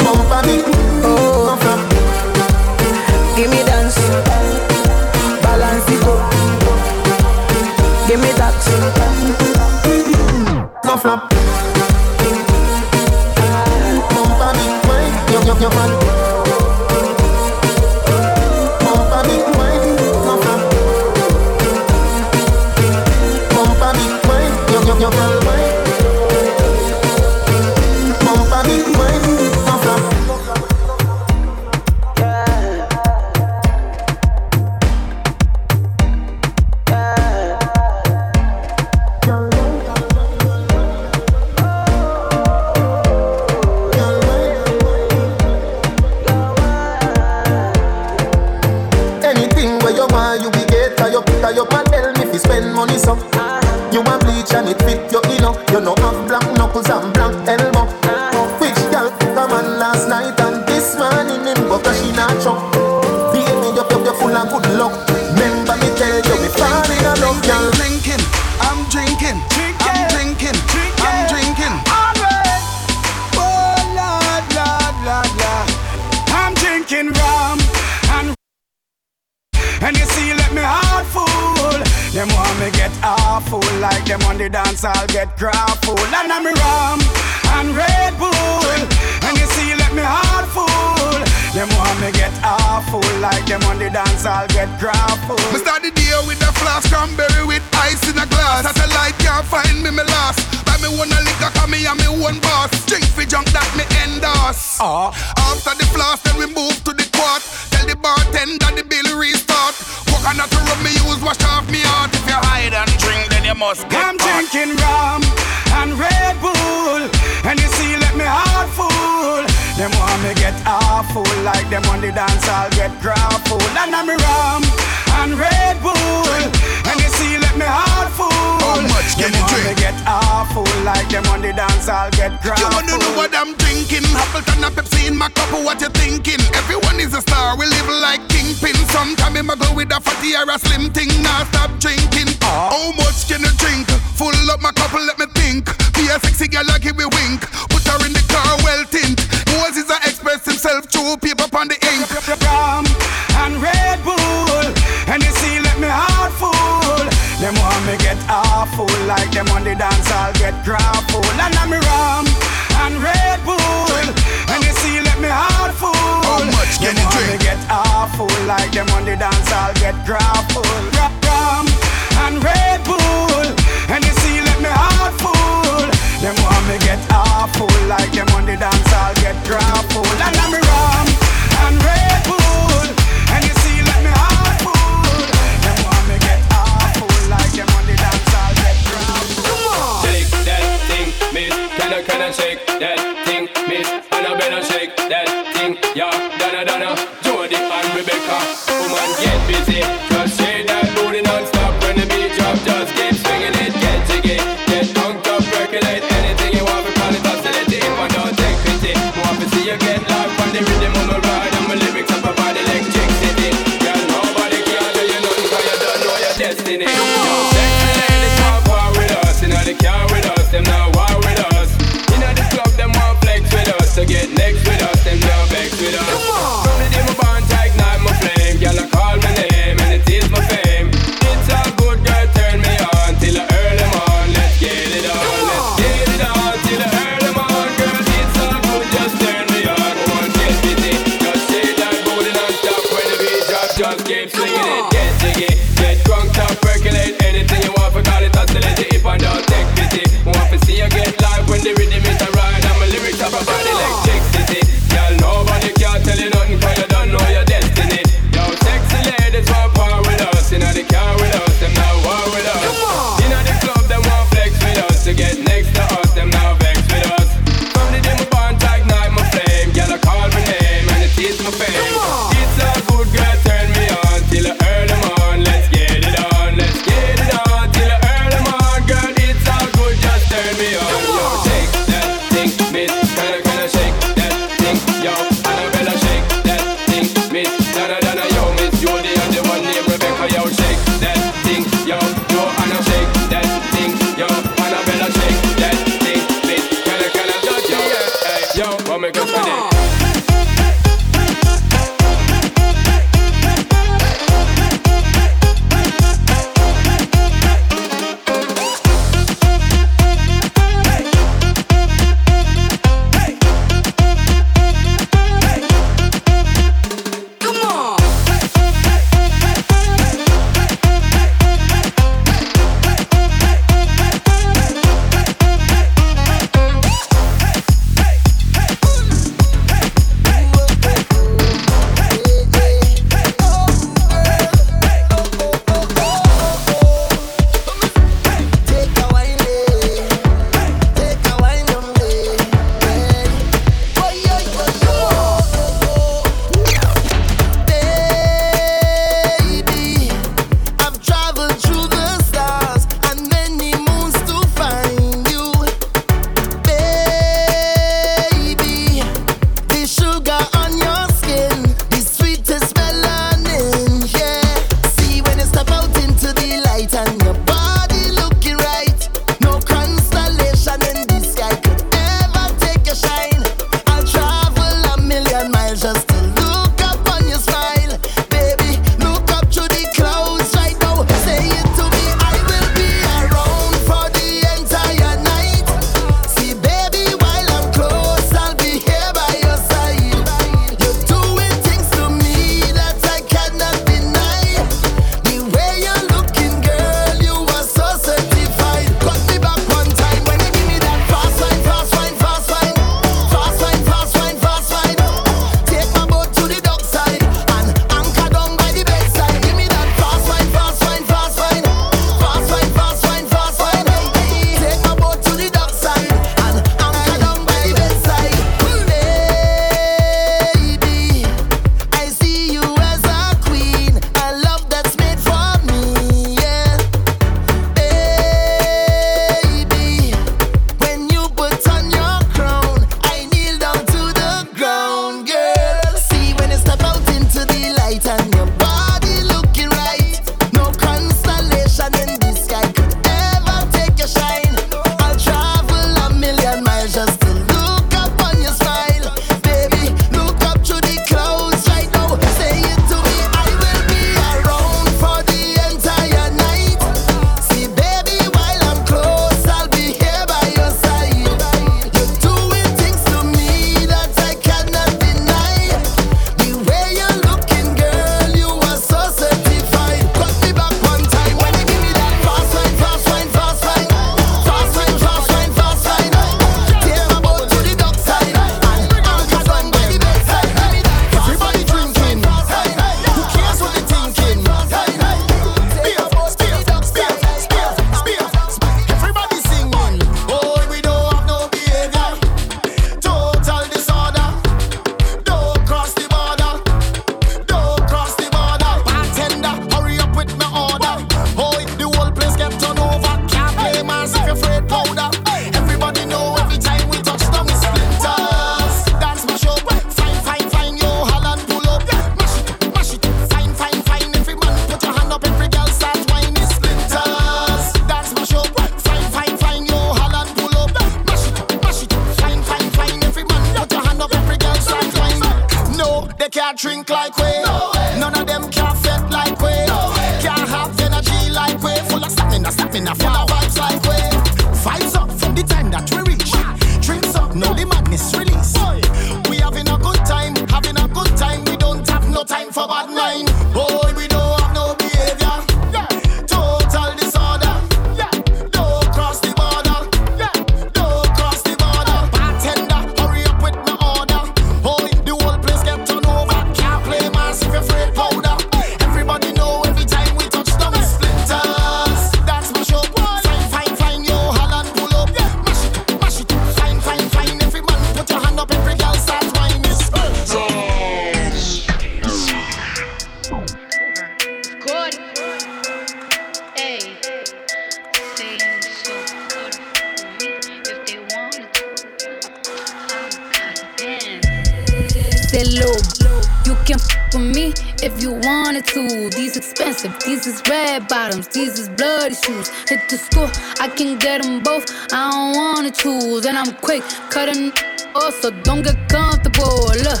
Quick cutting off, so don't get comfortable. Look,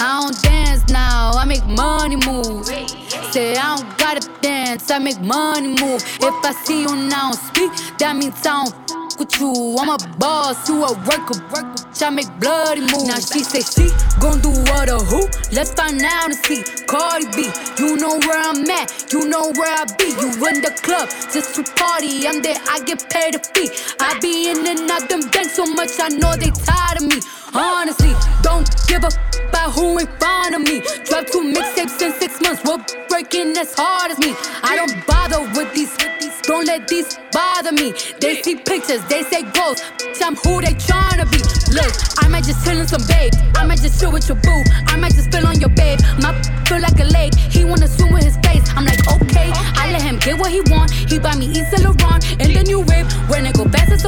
I don't dance now, I make money move. Say I don't gotta dance, I make money move. If I see you now speak, that means I don't with you. I'm a boss, you a worker, worker. I make bloody moves. Now she say she gon' do what or who? Let's find out and see. Cardi B, you know where I'm at, you know where I be. You in the club just to party. I'm there, I get paid a fee. I be in and out them banks so much, I know they tired of me. Honestly, don't give a f- about who in front of me. Drop two mixtapes in six months, we're breaking as hard as me. I don't bother with these. Don't let these bother me. They see pictures, they say goals. I'm who they tryna be. Look, I might just chill in some babe. I might just chill with your boo.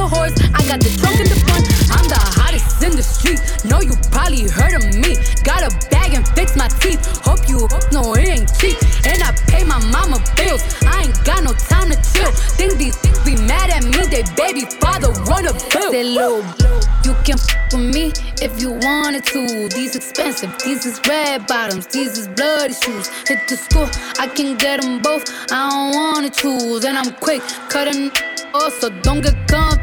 Horse, I got the trunk in the front. I'm the hottest in the street. Know you probably heard of me. Got a bag and fix my teeth. Hope you know it ain't cheap. And I pay my mama bills. I ain't got no time to chill. Think these things be mad at me. They baby father wanna bill. Say, Lil, you can f with me if you wanted to. These expensive, these is red bottoms, these is bloody shoes. Hit the school, I can get them both. I don't wanna choose, and I'm quick cutting off, so don't get comfortable.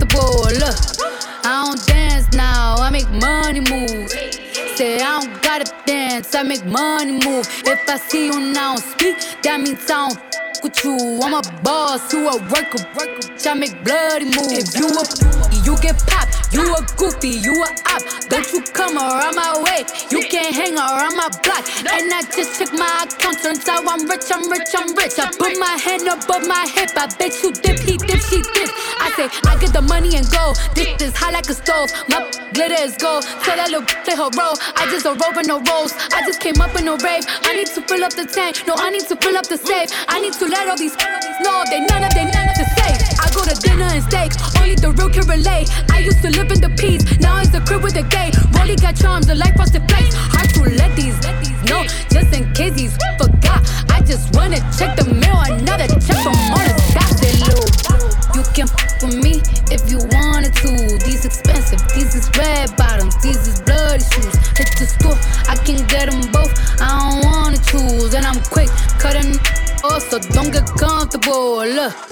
I make money move. If I see you now speak, that means I don't f- with you. I'm a boss, you a worker, worker. I make bloody move. If you a you get popped. You a goofy, you a op. Don't you come around my way. You can't hang around my block. And I just check my account. Turns out I'm rich, I'm rich, I'm rich. I put my hand above my hip. I bet you dip, he dip, she dip. I say, I get the money and go. This is hot like a stove. My glitter is gold. Tell that little play her role. I just don't roll and no rolls. I just came up in a rave. I need to fill up the tank. No, I need to fill up the safe. I need to let all these know they none of they none of the safe. I go to dinner and steak. Only the real can relate. I used to live in the peace. Now it's a crib with a gay. Rolly got charms, the life frosted place. Hard to let these let these know. Just in case he's forgot. I just wanna check the mail. Another check from on the. Say, Lou, you can f with me so don't get comfortable. Look,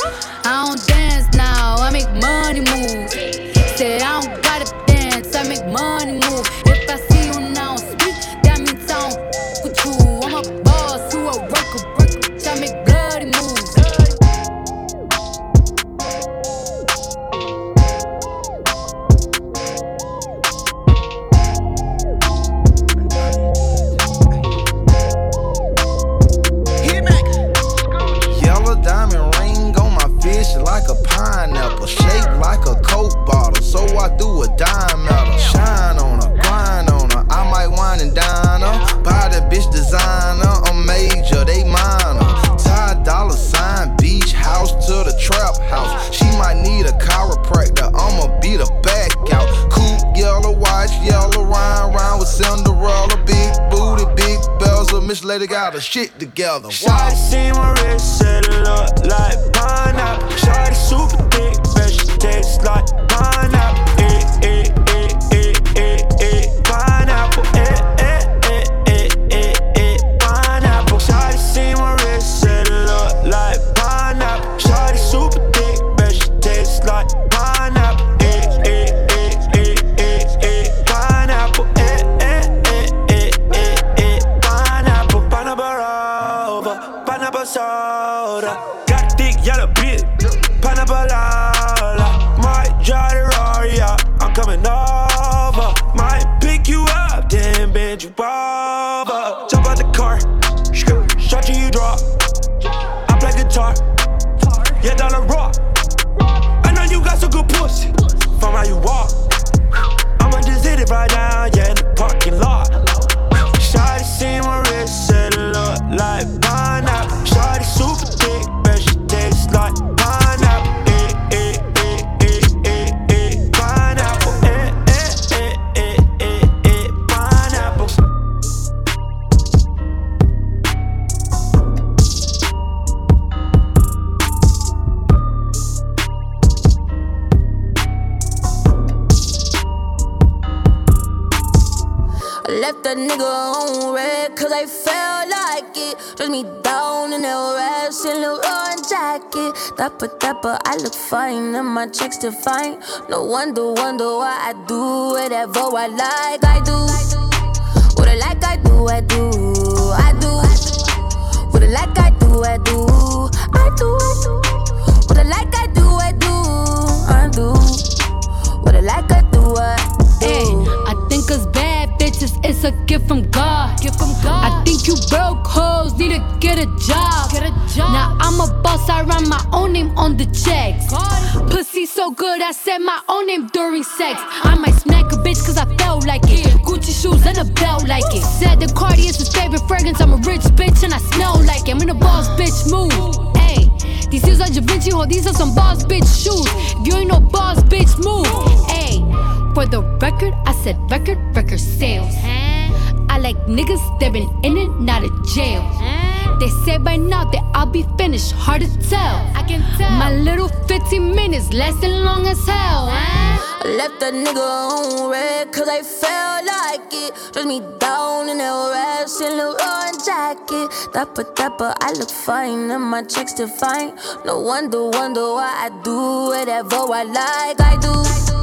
got her shit together. Shawty see my wrist, set it up like pineapple. Shoulder. Got a thick yellow bitch, pineapple all Might drive the Rari I'm coming over. Might pick you up, then bend you over. Jump out the car, shot you, you drop. I play guitar, yeah, the rock. I know you got some good pussy from how you walk. I'ma just hit it right now, Dapper, dapper, I look fine and my checks define. No wonder, wonder why I do whatever I like. I do what I like, I do, I do, I do. What I like, I do, I do, I do. What I like, I do, I do, I do. What I like, I do, I do. Hey, it's a gift from God. Gift from God. I think you broke hoes need to get a job. Get a job. Now I'm a boss, I write my own name on the checks. Pussy so good, I said my own name during sex. I might smack a bitch cause I felt like it. Gucci shoes and a belt like it. Said the Cardi is his favorite fragrance. I'm a rich bitch and I smell like it. I'm in a boss bitch move. Hey, these shoes are Da Vinci, ho, these are some boss bitch shoes. If you ain't no boss bitch move. Hey, for the record, I said record, record sales. I like niggas that been in and out of jail. They say by now that I'll be finished, hard to tell. I can tell. My little 15 minutes lasting long as hell. I left that nigga on red cause I felt like it. Dress me down in that rash and Leroy jacket. Dapper, dapper, I look fine and my checks define. No wonder, wonder why I do whatever I like. I do I like,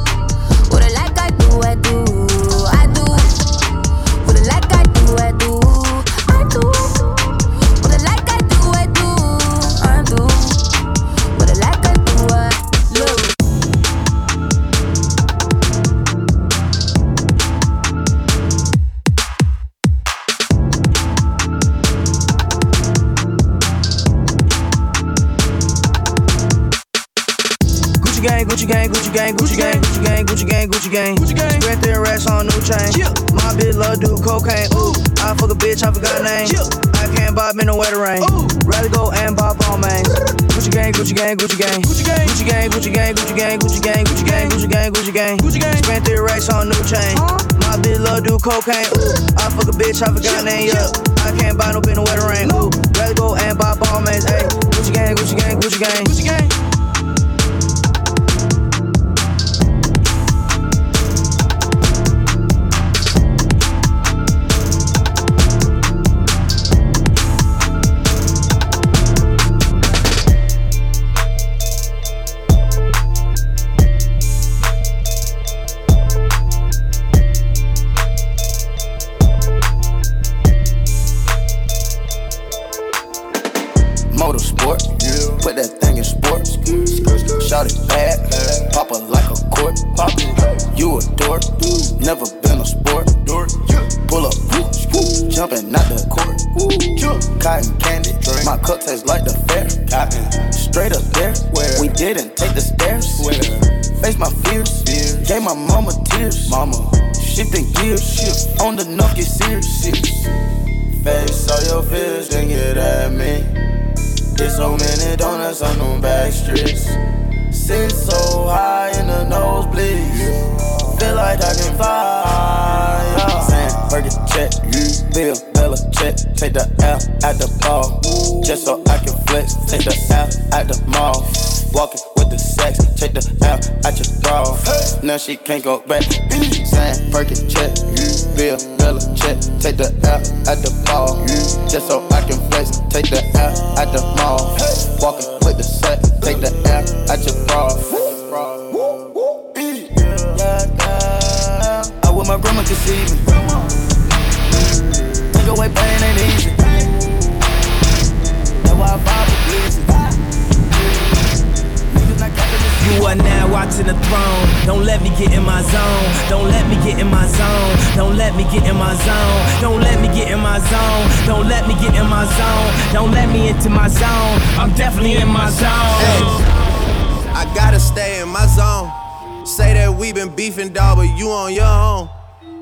I do, gang, Gucci gang, Gucci gang, Gucci gang, Gucci gang, Gucci gang, Gucci gang. Gucci gang. Spread their racks on new chain. My bitch love do cocaine. Ooh. I fuck a bitch, I forgot name. I can't buy in the wetter rain. Rather go and buy on mains. Gucci gang, Gucci gang, Gucci gang. Gucci gang, Gucci gang, Gucci gang, Gucci gang, Gucci gang, Gucci gang, Gucci gang, Gucci gang. Spent their racks on new chain. My bitch love do cocaine. Ooh. I fuck a bitch, I forgot name. I can't buy no bin the wetter rain. Rather go and buy on mains. Gucci gang, Gucci gang, Gucci gang. Gucci gang. Never been a sport. Pull up, jumping out the court. Cotton candy, my cup tastes like the fair. Straight up there, we didn't take the stairs. Face my fears, gave my mama tears. Mama, shifting gears, on the knuck get serious. Face all your fears, then get at me. There's so many donuts on them back streets. Sit so high in the nosebleeds. Feel like I can fly. Yeah. Saying, Fergie check, Bill, Bella check. Take the L at the ball. Just so I can flex. Take the L at the mall. Walking with the sex. Take the L at your bra. Now she can't go back. Saying, Fergie check, Bill, Bella check. Take the L at the ball. Just so I can flex. Take the L at the mall. Walking with the set. Take the L at your bra. my grandma just even. Take away pain ain't easy. That's why I vibe with bleezing. You are now watching the throne. Don't let me get in my zone. Don't let me get in my zone. Don't let me get in my zone. Don't let me get in my zone. Don't let me get in my zone. Don't let me into my zone. I'm definitely in my zone. I gotta stay in my zone. Say that we been beefing, dog, but you on your own.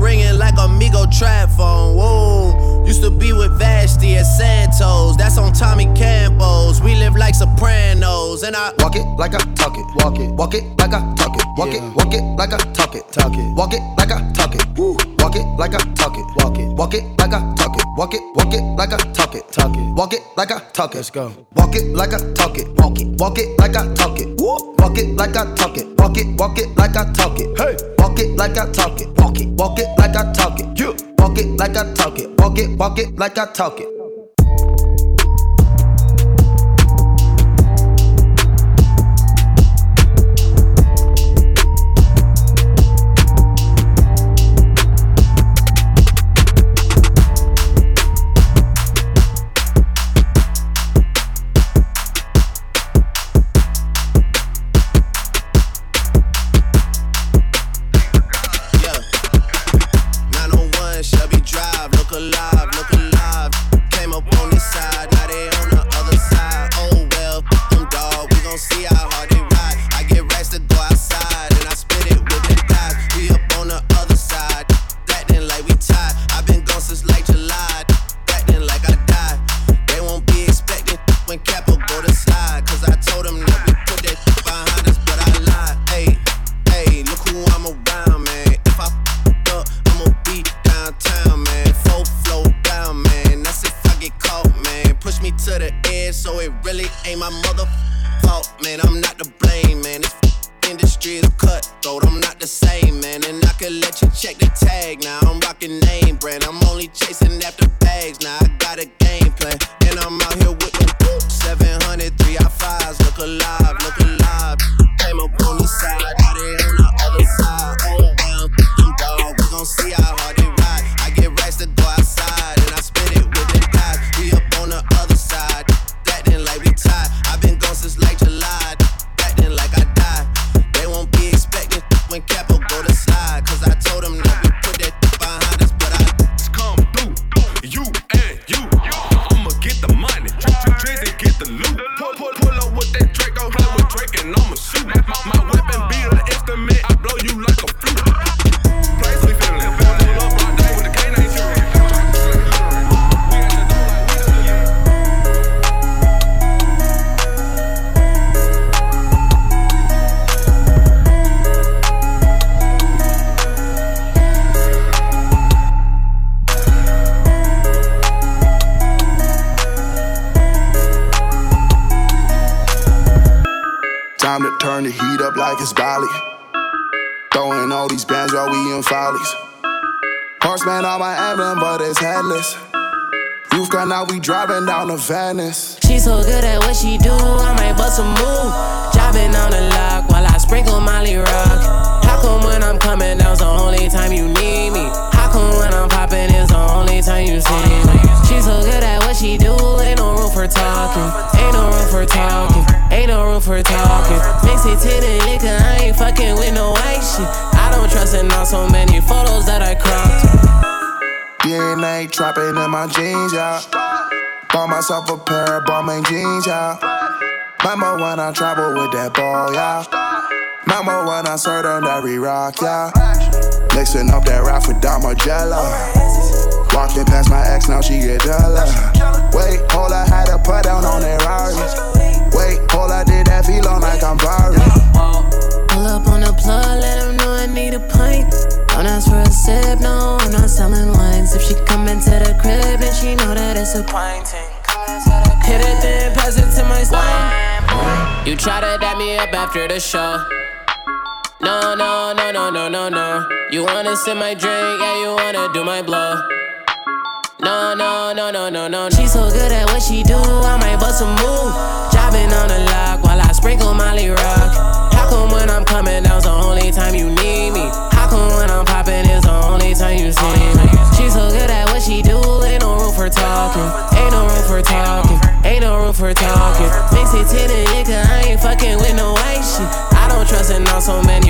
ringing like Amigo trap phone. Whoa, used to be with Vashti at Santos. That's on Tommy Campos. We live like Sopranos, and I walk it like I talk it. Walk it, walk it like I talk it. Walk it, walk it like I talk it. Talk it, walk it like I talk it. Woo. Walk it like I talk it. Walk it, walk it like I talk it. Walk it, walk it like I talk it. Talk it, walk it like I talk it. Let's go. Walk it like I talk it. Walk it, walk it like I talk it. Walk it like I talk it. Walk it, walk it like I talk it. Hey, walk it like I talk it. Walk it, walk it like I talk it. You walk it like I talk it. Walk it, walk it like I talk it. Sip my drink, yeah, you wanna do my blow. No, no, no, no, no, no. She so good at what she do, I might bust a move. Driving on the lock while I sprinkle Molly Rock. How come when I'm coming down's the only time you need me? How come when I'm popping is the only time you see me? She so good at what she do, ain't no room for talking. Ain't no room for talking. Ain't no room for talking. Mix it to the nigga, I ain't fucking with no white shit. I don't trust in all so many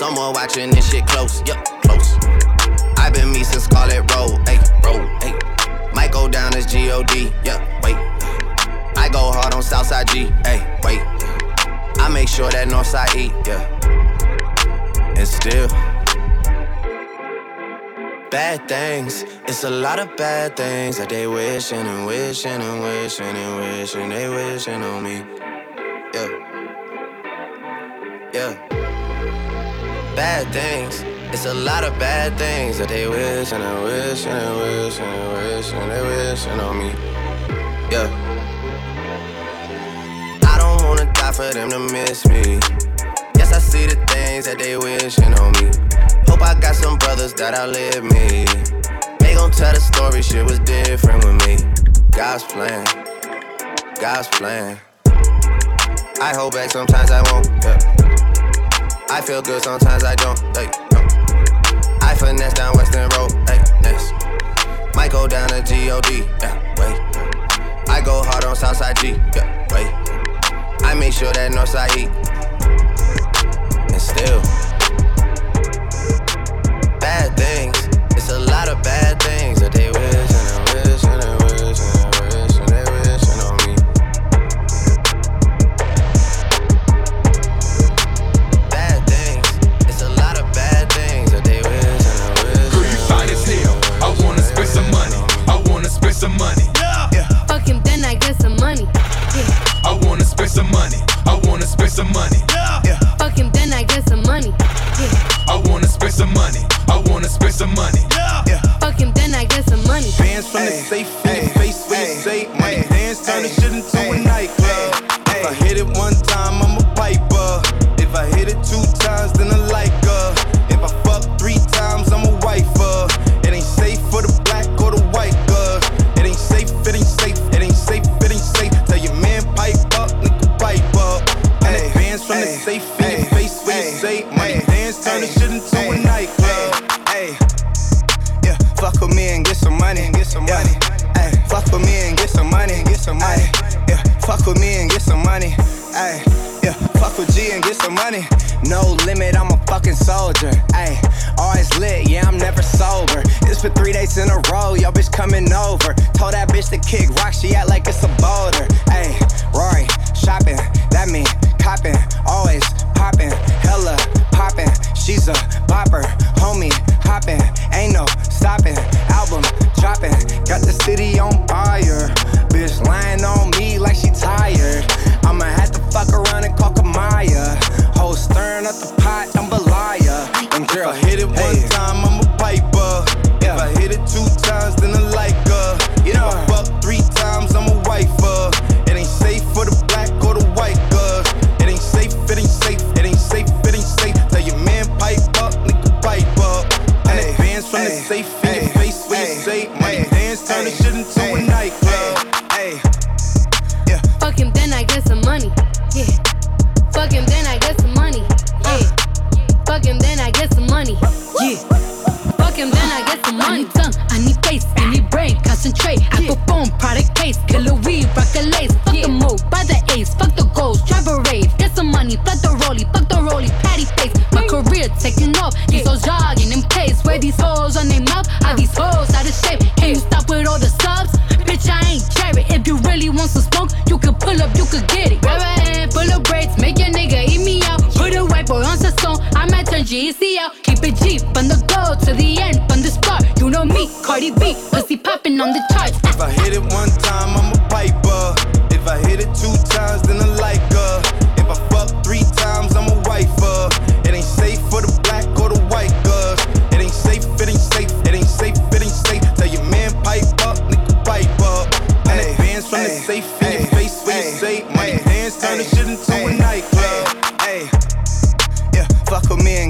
Someone watching this shit close, yup, close. I've been me since Scarlet Road, hey, road, hey. Might go down as G-O-D, yup, wait. I go hard on Southside G, hey, wait. I make sure that Northside eat, yeah. And still, bad things. It's a lot of bad things that they wishing and wishing and wishing and wishing they wishing on me. It's a lot of bad things that they wish and they wish and they wish and they wish and they wishing on me. Yeah. I don't wanna die for them to miss me. Yes, I see the things that they wishing on me. Hope I got some brothers that outlive me. They gon' tell the story, shit was different with me. God's plan, God's plan. I hold back, sometimes I won't. Yeah. I feel good, sometimes I don't. Finesse down Western Road. Hey, next. Might go down to G-O-D. Yeah, wait. I go hard on Southside G. Yeah, wait. I make sure that Northside eat. And still, bad things. Safe in your face when you say money. Dance turn this shit into a nightclub. Hey, yeah, fuck with me and get some money. Get some money. Ay, fuck with me and get some money. Get some money. Yeah, fuck with me and get some money. Ay, yeah, fuck with G and get some money. No limit, I'm a fucking soldier. Ay, always lit, yeah, I'm never sober. It's for three days in a row, yo bitch coming over. Told that bitch to kick rock, she act like it's a boulder. Ay, Rory, shopping, that mean copping, always popping, hella popping. She's a bopper, homie, hopping, ain't no stopping. Album dropping, got the city on fire. Bitch lying on me like she tired. I'ma have to fuck around and call Kamaya. concentrate. I go phone, product case, killer weed, rock the lace. Fuck yeah. the mo, buy the ace, fuck the goals, drive a rave. Get some money, flood the rollie, fuck the rollie, patty face. My career taking off, these hoes jogging in place. Where these hoes on their mouth, are these hoes out of shape? Can you stop with all the subs? Bitch, I ain't cherry. If you really want some smoke, you could pull up, you could get it. Grab a hand full of braids, make your nigga eat me out. Put a white boy on the song, I might turn GEC out. Keep it G from the go to the end. You Cardi B, pussy popping on the charts. If I hit it one time, I'm a piper. If I hit it two times, then I like her. If I fuck three times, I'm a wifer. It ain't safe for the black or the white girls. It ain't safe, it ain't safe, it ain't safe, it ain't safe. Tell your man pipe up, nigga pipe up. And the bands from the safe in your face when you say money dance, turn the shit into a nightclub. Hey, yeah, fuck with me and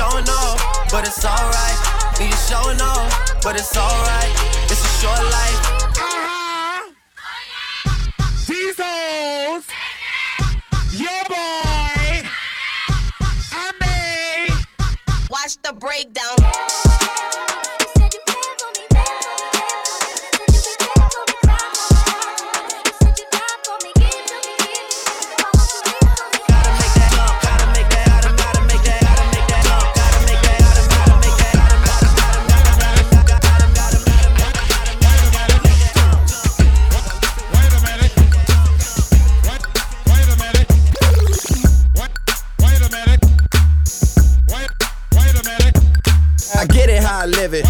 showing off, but it's alright. And you showing off, but it's alright. It's a short life. Jesus! Your boy! I me! Watch the breakdown. I get it how I live it.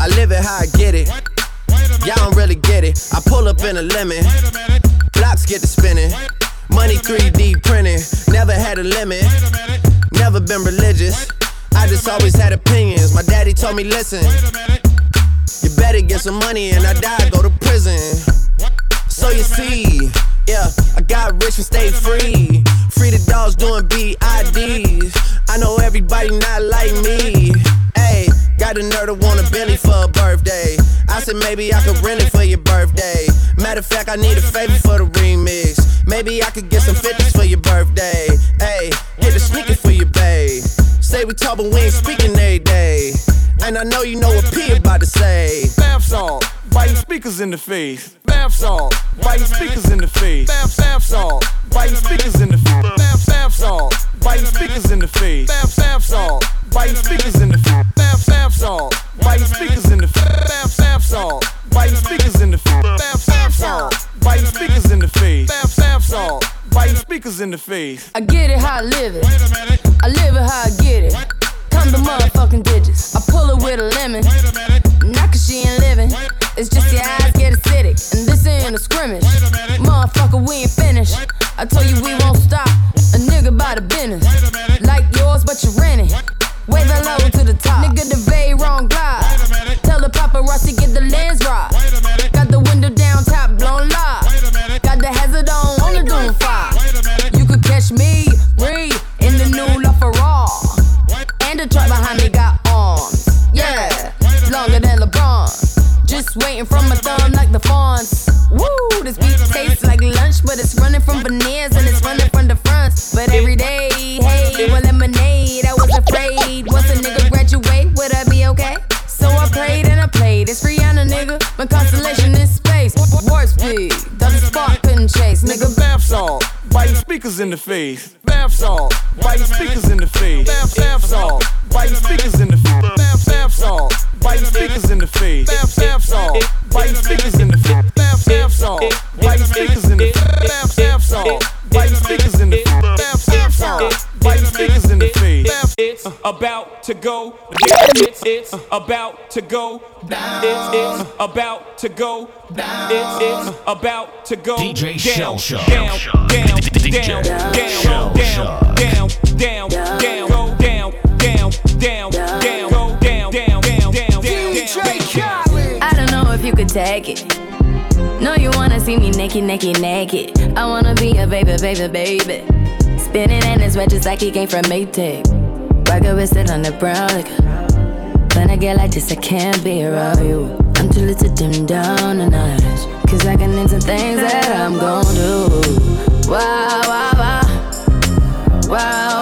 I live it how I get it. Y'all don't really get it. I pull up in a lemon. Blocks get to spinning. Money 3D printing. Never had a limit. Never been religious. I just always had opinions. My daddy told me, listen. You better get some money and I die, go to prison. So you see, yeah, I got rich and stayed free. Free the dogs doing BIDs. I know everybody not like me. Hey, got a nerd to want a Bentley for a birthday. I said maybe I could rent it for your birthday. Matter of fact, I need a favor for the remix. Maybe I could get some 50s for your birthday. Hey, get a sneaker for your babe. Say we talk, but we ain't speaking every day. And I know you know what P about to say. Bath salt, biting speakers in the face. Bath salt, biting speakers in the face. Bath, bath salt, biting speakers in the face. Bath salt, biting speakers in the face. Bath, bath salt, biting speakers in the face. Bath, bath salt, biting speakers in the face. Bath, bath salt, biting speakers in the face. Bath, bath salt, biting speakers in the face. Bath, bath salt, biting speakers in the face. I get it how I live it. I live it how I get it. Come the motherfucking digits. I pull it with a lemon. Not cause she ain't living. It's just your eyes get acidic. And this ain't a scrimmage. Motherfucker, we ain't finished. I told you we won't stop. A nigga by the business. Like yours, but you rent it. Wave hello to the top. Nigga, the very wrong glide. Tell the paparazzi get the lens right. Got the window down, top blown live. Got the hazard on, on the doom fire. You could catch me, read the truck behind me got arms. Yeah, longer than LeBron. Just waiting for my thumb like the fawns. Woo, this beat tastes like lunch, but it's running from veneers and it's running from the fronts. But every day, hey, well, lemonade. I was afraid once a nigga graduate, would I be okay? So I played and I played. It's Rihanna, nigga. My constellation is space. War speed, the spark couldn't chase, nigga speakers in the face? Bath salt. You speakers in the face? Bath, bath salt. biting speakers in the face? Bath, bath salt. biting speakers in the face? Bath, bath salt. biting speakers in the face? Bath, bath salt. biting speakers in the face? Bath, bath salt. You speakers in the face? Bath, bath salt. You speakers in the face? It's about to go down. It's, it's about to go down. It's, it's about to go down. It's, it's about to go DJ down. Shell Shock. Down, down, DJ down, down, Shell down, down, down, down, go down, down, down, down, go down, down, down, down, down. I don't know if you could take it. No, you wanna see me naked, naked, naked. I wanna be a baby, baby, baby. Spinning in his red just like he came from Maytag. Rocket it on the brown liquor. When I get like this, I can't be around you. I'm too little to dim down the night. Cause I can into things that I'm gon' do. Wow. Wow, wow, wow,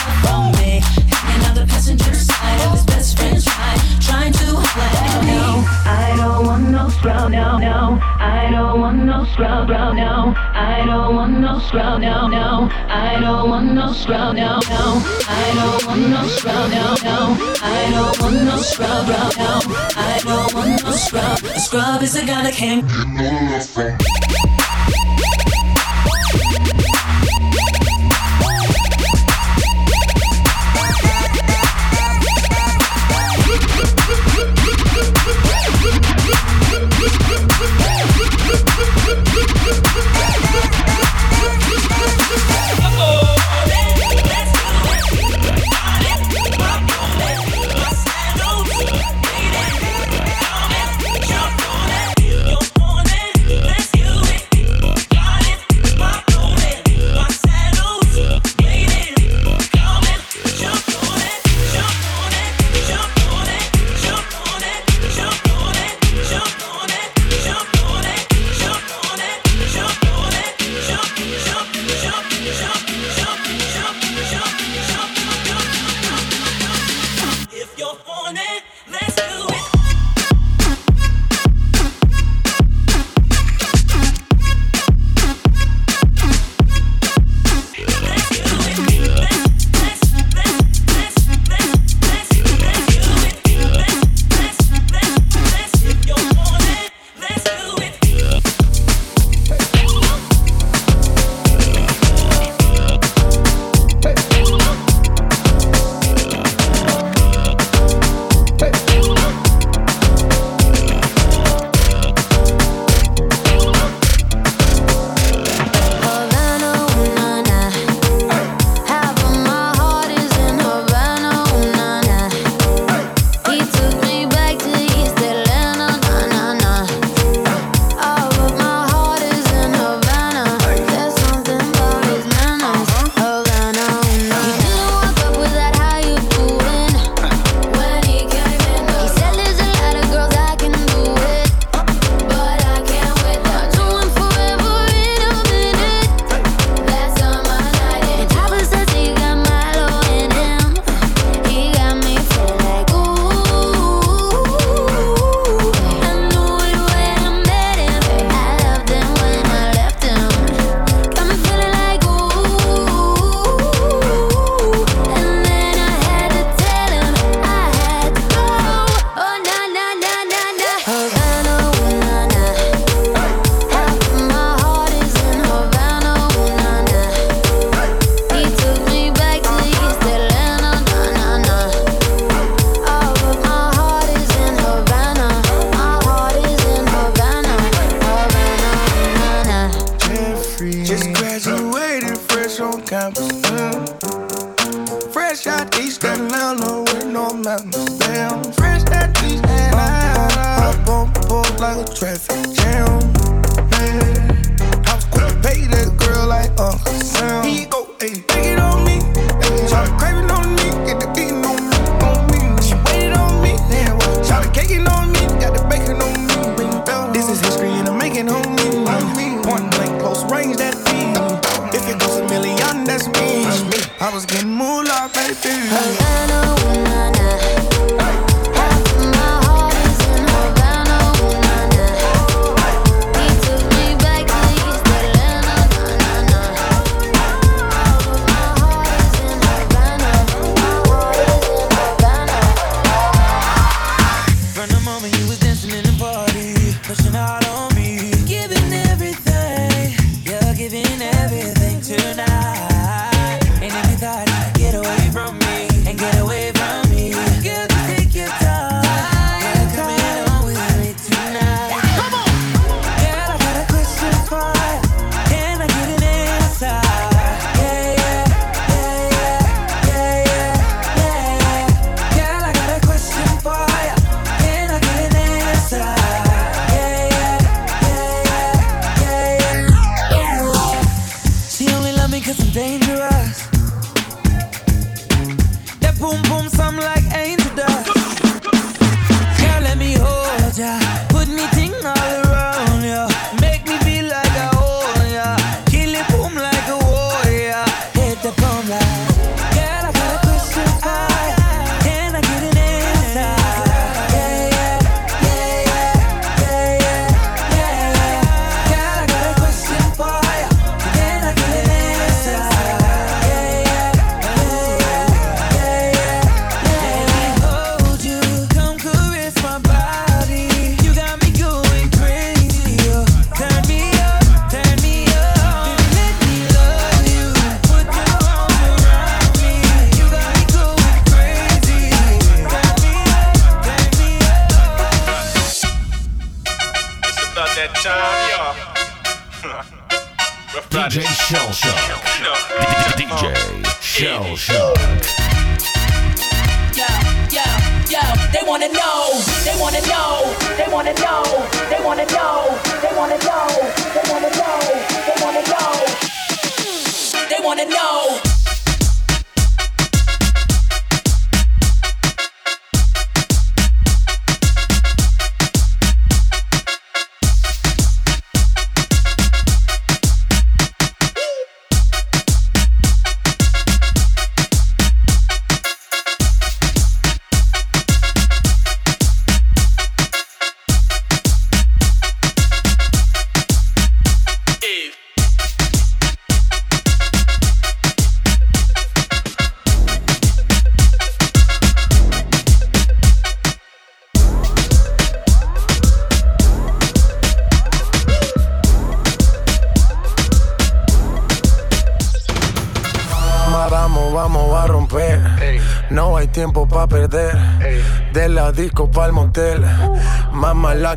scrub. No, no, I don't want no scrub. No, no, I don't want no scrub. No, no, I don't want no scrub. No, no, I don't want no scrub. No, no, I don't want no scrub. No, no, I don't want no scrub. A scrub is a guy that can't get no love from.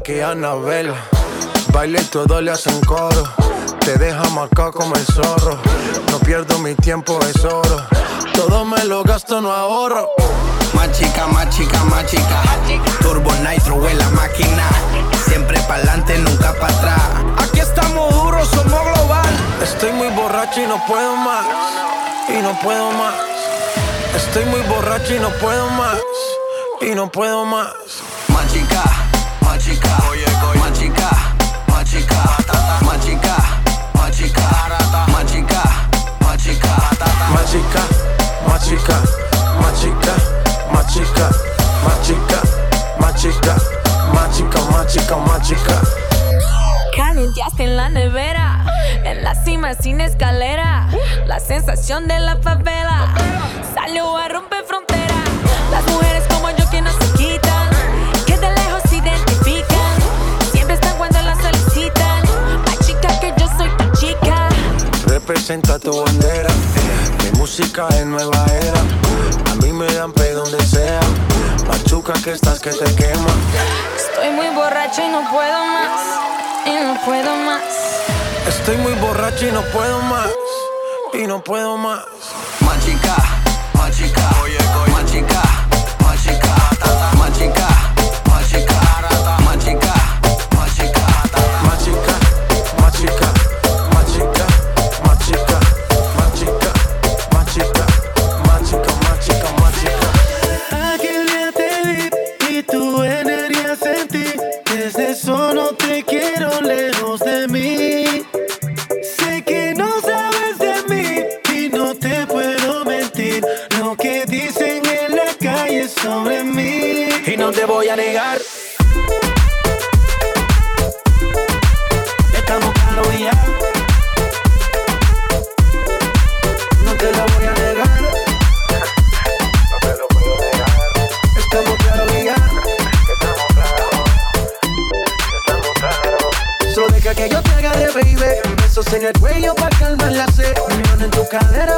que Anabel. Baile y todo le hacen coro. Te deja marcado como el zorro. No pierdo mi tiempo, es oro. Todo me lo gasto, no ahorro. Más chica, más chica, más chica. Turbo Nitro en la máquina. Siempre pa'lante, nunca para atrás. Aquí estamos duros, somos global. Estoy muy borracho y no puedo más. Y no puedo más. Estoy muy borracho y no puedo más. Y no puedo más. Más chica chica, más chica, más chica, más chica, más chica, más chica, más chica, más chica. En la nevera, en la cima sin escalera, la sensación de la favela salió a romper frontera. Las mujeres como yo que no se quitan, que de lejos se identifican, siempre están cuando las solicitan. Más chica que yo soy tu chica. Representa tu bandera música es nueva era. A mí me dan play donde sea. Machuca que estás que te quema. Estoy muy borracho y no puedo más. Y no puedo más. Estoy muy borracho y no puedo más. Y no puedo más. Machica, machica, oye, oye. machica. cadera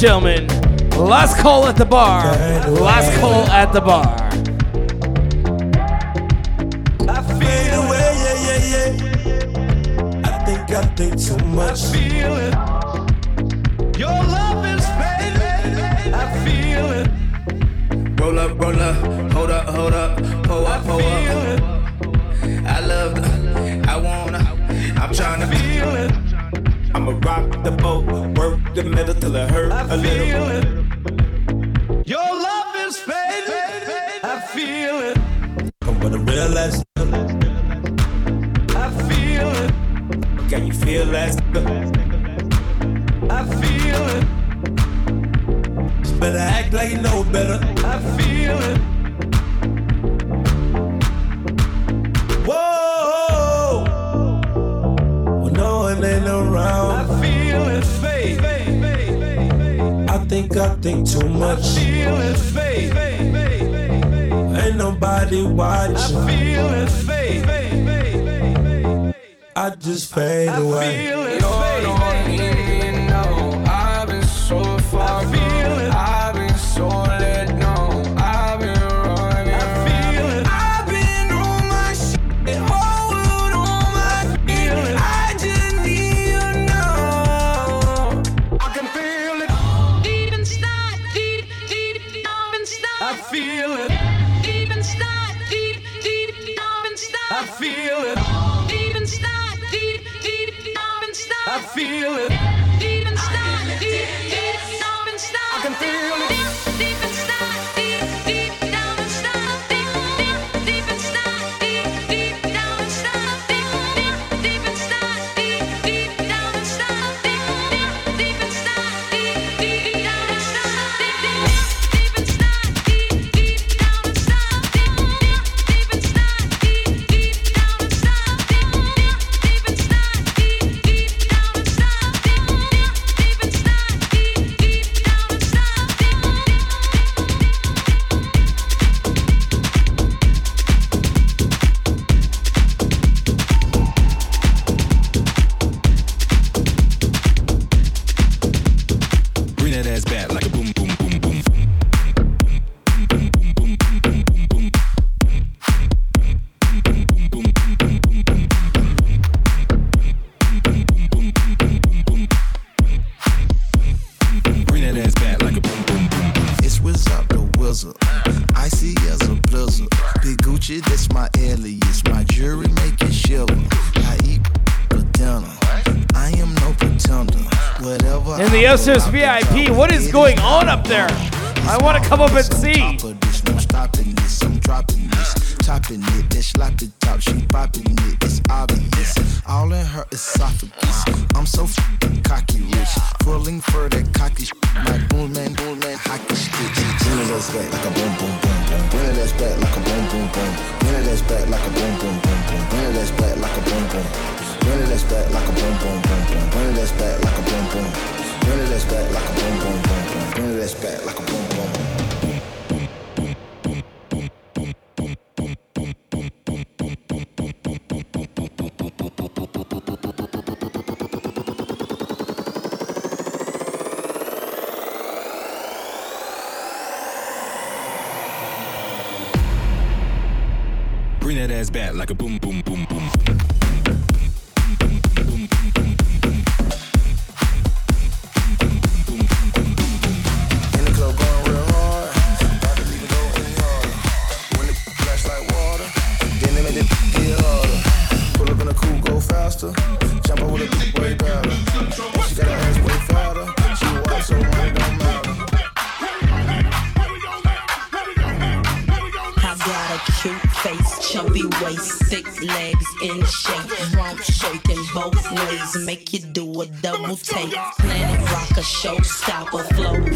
gentlemen, last call at the bar. Last call at the bar. like a boom. make you do a double take. Planet stop showstopper, flow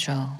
control.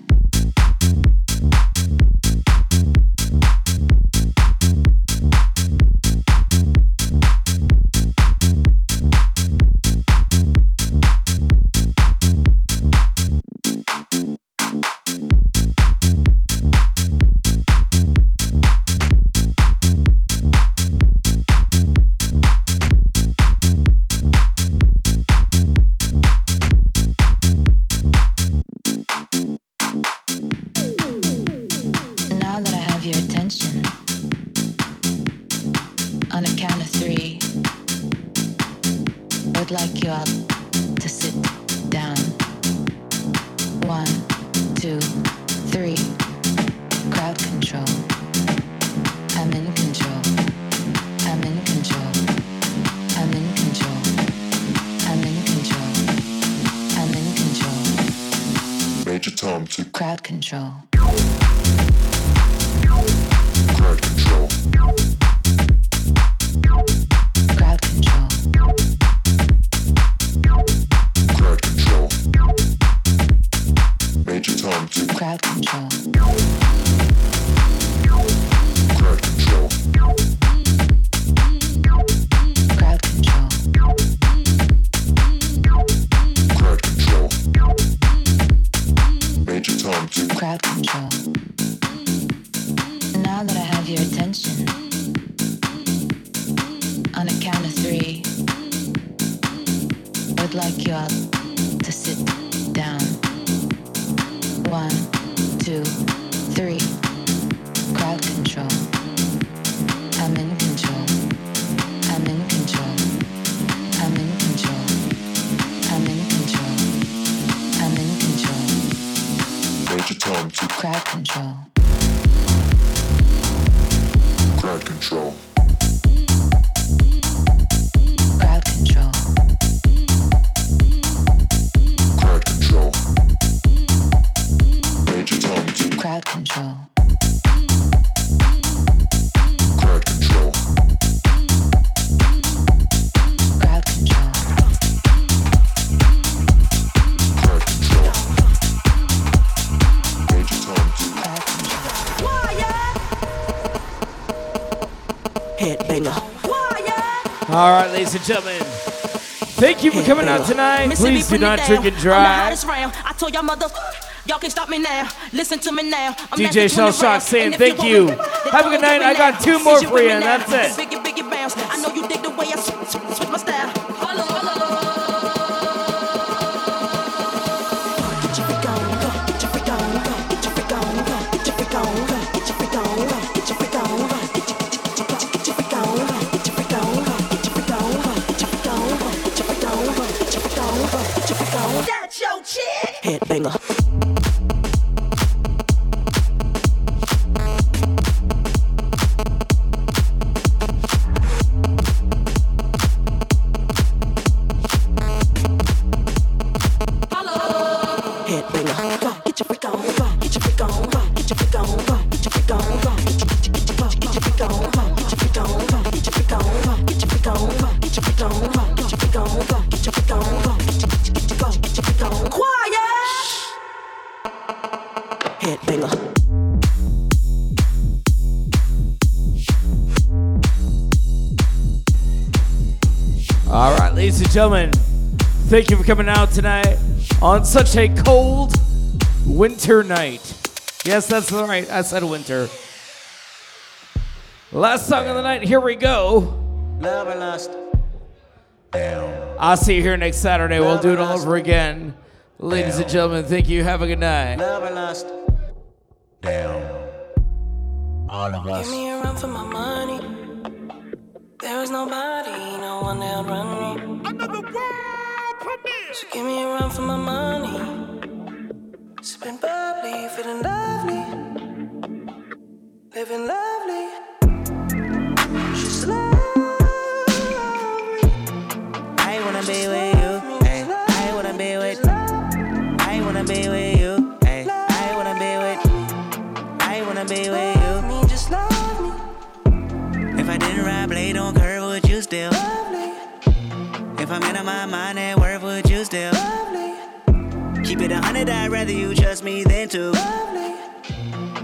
Ladies and gentlemen. Thank you for coming out tonight. Please do not drink and drive. I told y'all mother, y'all can stop me now. Listen to me now. I'm DJ at the 20 Shell Shock saying thank you. Have a good night. I got two more for you, and that's it. Headbanger. All right, ladies and gentlemen, thank you for coming out tonight on such a cold winter night. Yes, that's right. I said winter. Last song of the night. Here we go. Love and lust. I'll see you here next Saturday. We'll do it all over again. Ladies and gentlemen, thank you. Have a good night. Love and lust. All of us. Give me a run for my money. There is nobody, no one that'll run me. Another world premiere. So give me a run for my money. Sipping bubbly, feeling lovely. Living lovely. She's lovely. I wanna be with I'm in my mind at work, would you still? Keep it a hundred, I'd rather you trust me than to.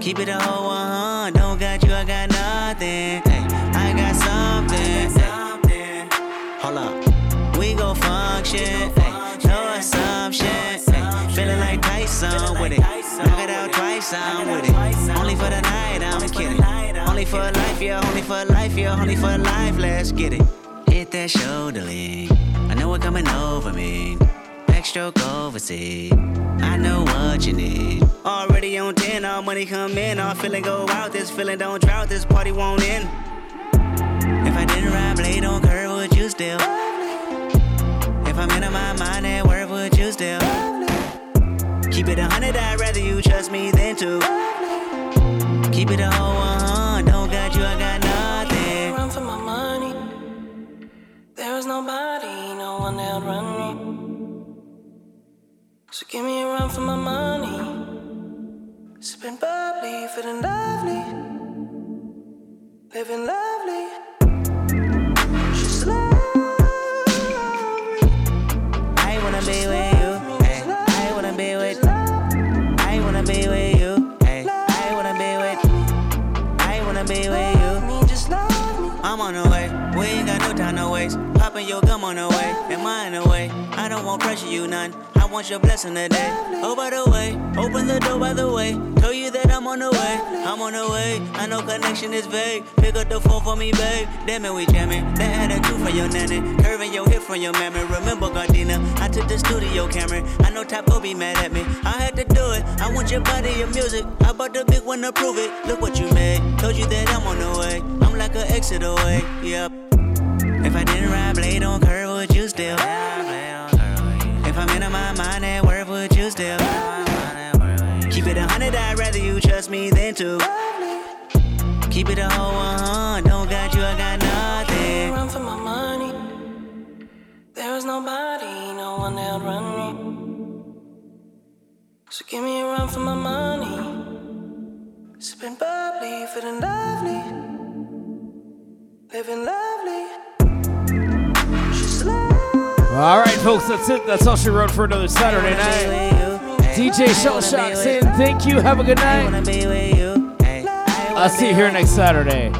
Keep it a whole one, don't got you, I got nothing. Hey, I got something. Hey. Hold up, we go function. Hey, no assumption. Hey, feeling like Tyson with it. Knock it out twice, I'm with it. Only for the night, I'm kidding. Only for life, yeah, only for life, yeah, only for life, let's get it. That shoulder lean. I know it coming over me. Backstroke overseas. I know what you need. Already on 10, all money come in. All feeling go out. This feeling don't drought. This party won't end. If I didn't ride blade on curve, would you still? If I'm in my mind at work, would you still? Keep it a hundred, I'd rather you trust me than to. Keep it a whole one, There is nobody, no one that'll run me. So give me a run for my money. Sipping bubbly, feeling lovely. Living lovely. She's lovely. I wanna be with waste. Your gum on the way. I don't want pressure, you none. I want your blessing today. Oh, by the way, open the door by the way. Tell you that I'm on the way. I'm on the way. I know connection is vague. Pick up the phone for me, babe. Damn it, we jamming. That attitude from your nanny. Curving your hip from your mammy. Remember, Gardena, I took the studio camera. I know Top go be mad at me. I had to do it. I want your body, your music. I bought the big one to prove it. Look what you made. Told you that I'm on the way. I'm like an exit away. Yep. I didn't ride blade on curve, would you still? If I'm in my mind at work, would you still? Keep it a hundred, I'd rather you trust me than to. Keep it a whole one, don't got you, I got nothing. Run for my money. There is nobody, no one that'll run me. So give me a run for my money. Sipping bubbly, feeling lovely. Living lovely. All right, folks, that's it. That's all she wrote for another Saturday night. DJ Shell Shock saying thank you. Have a good night. I'll see you here next Saturday.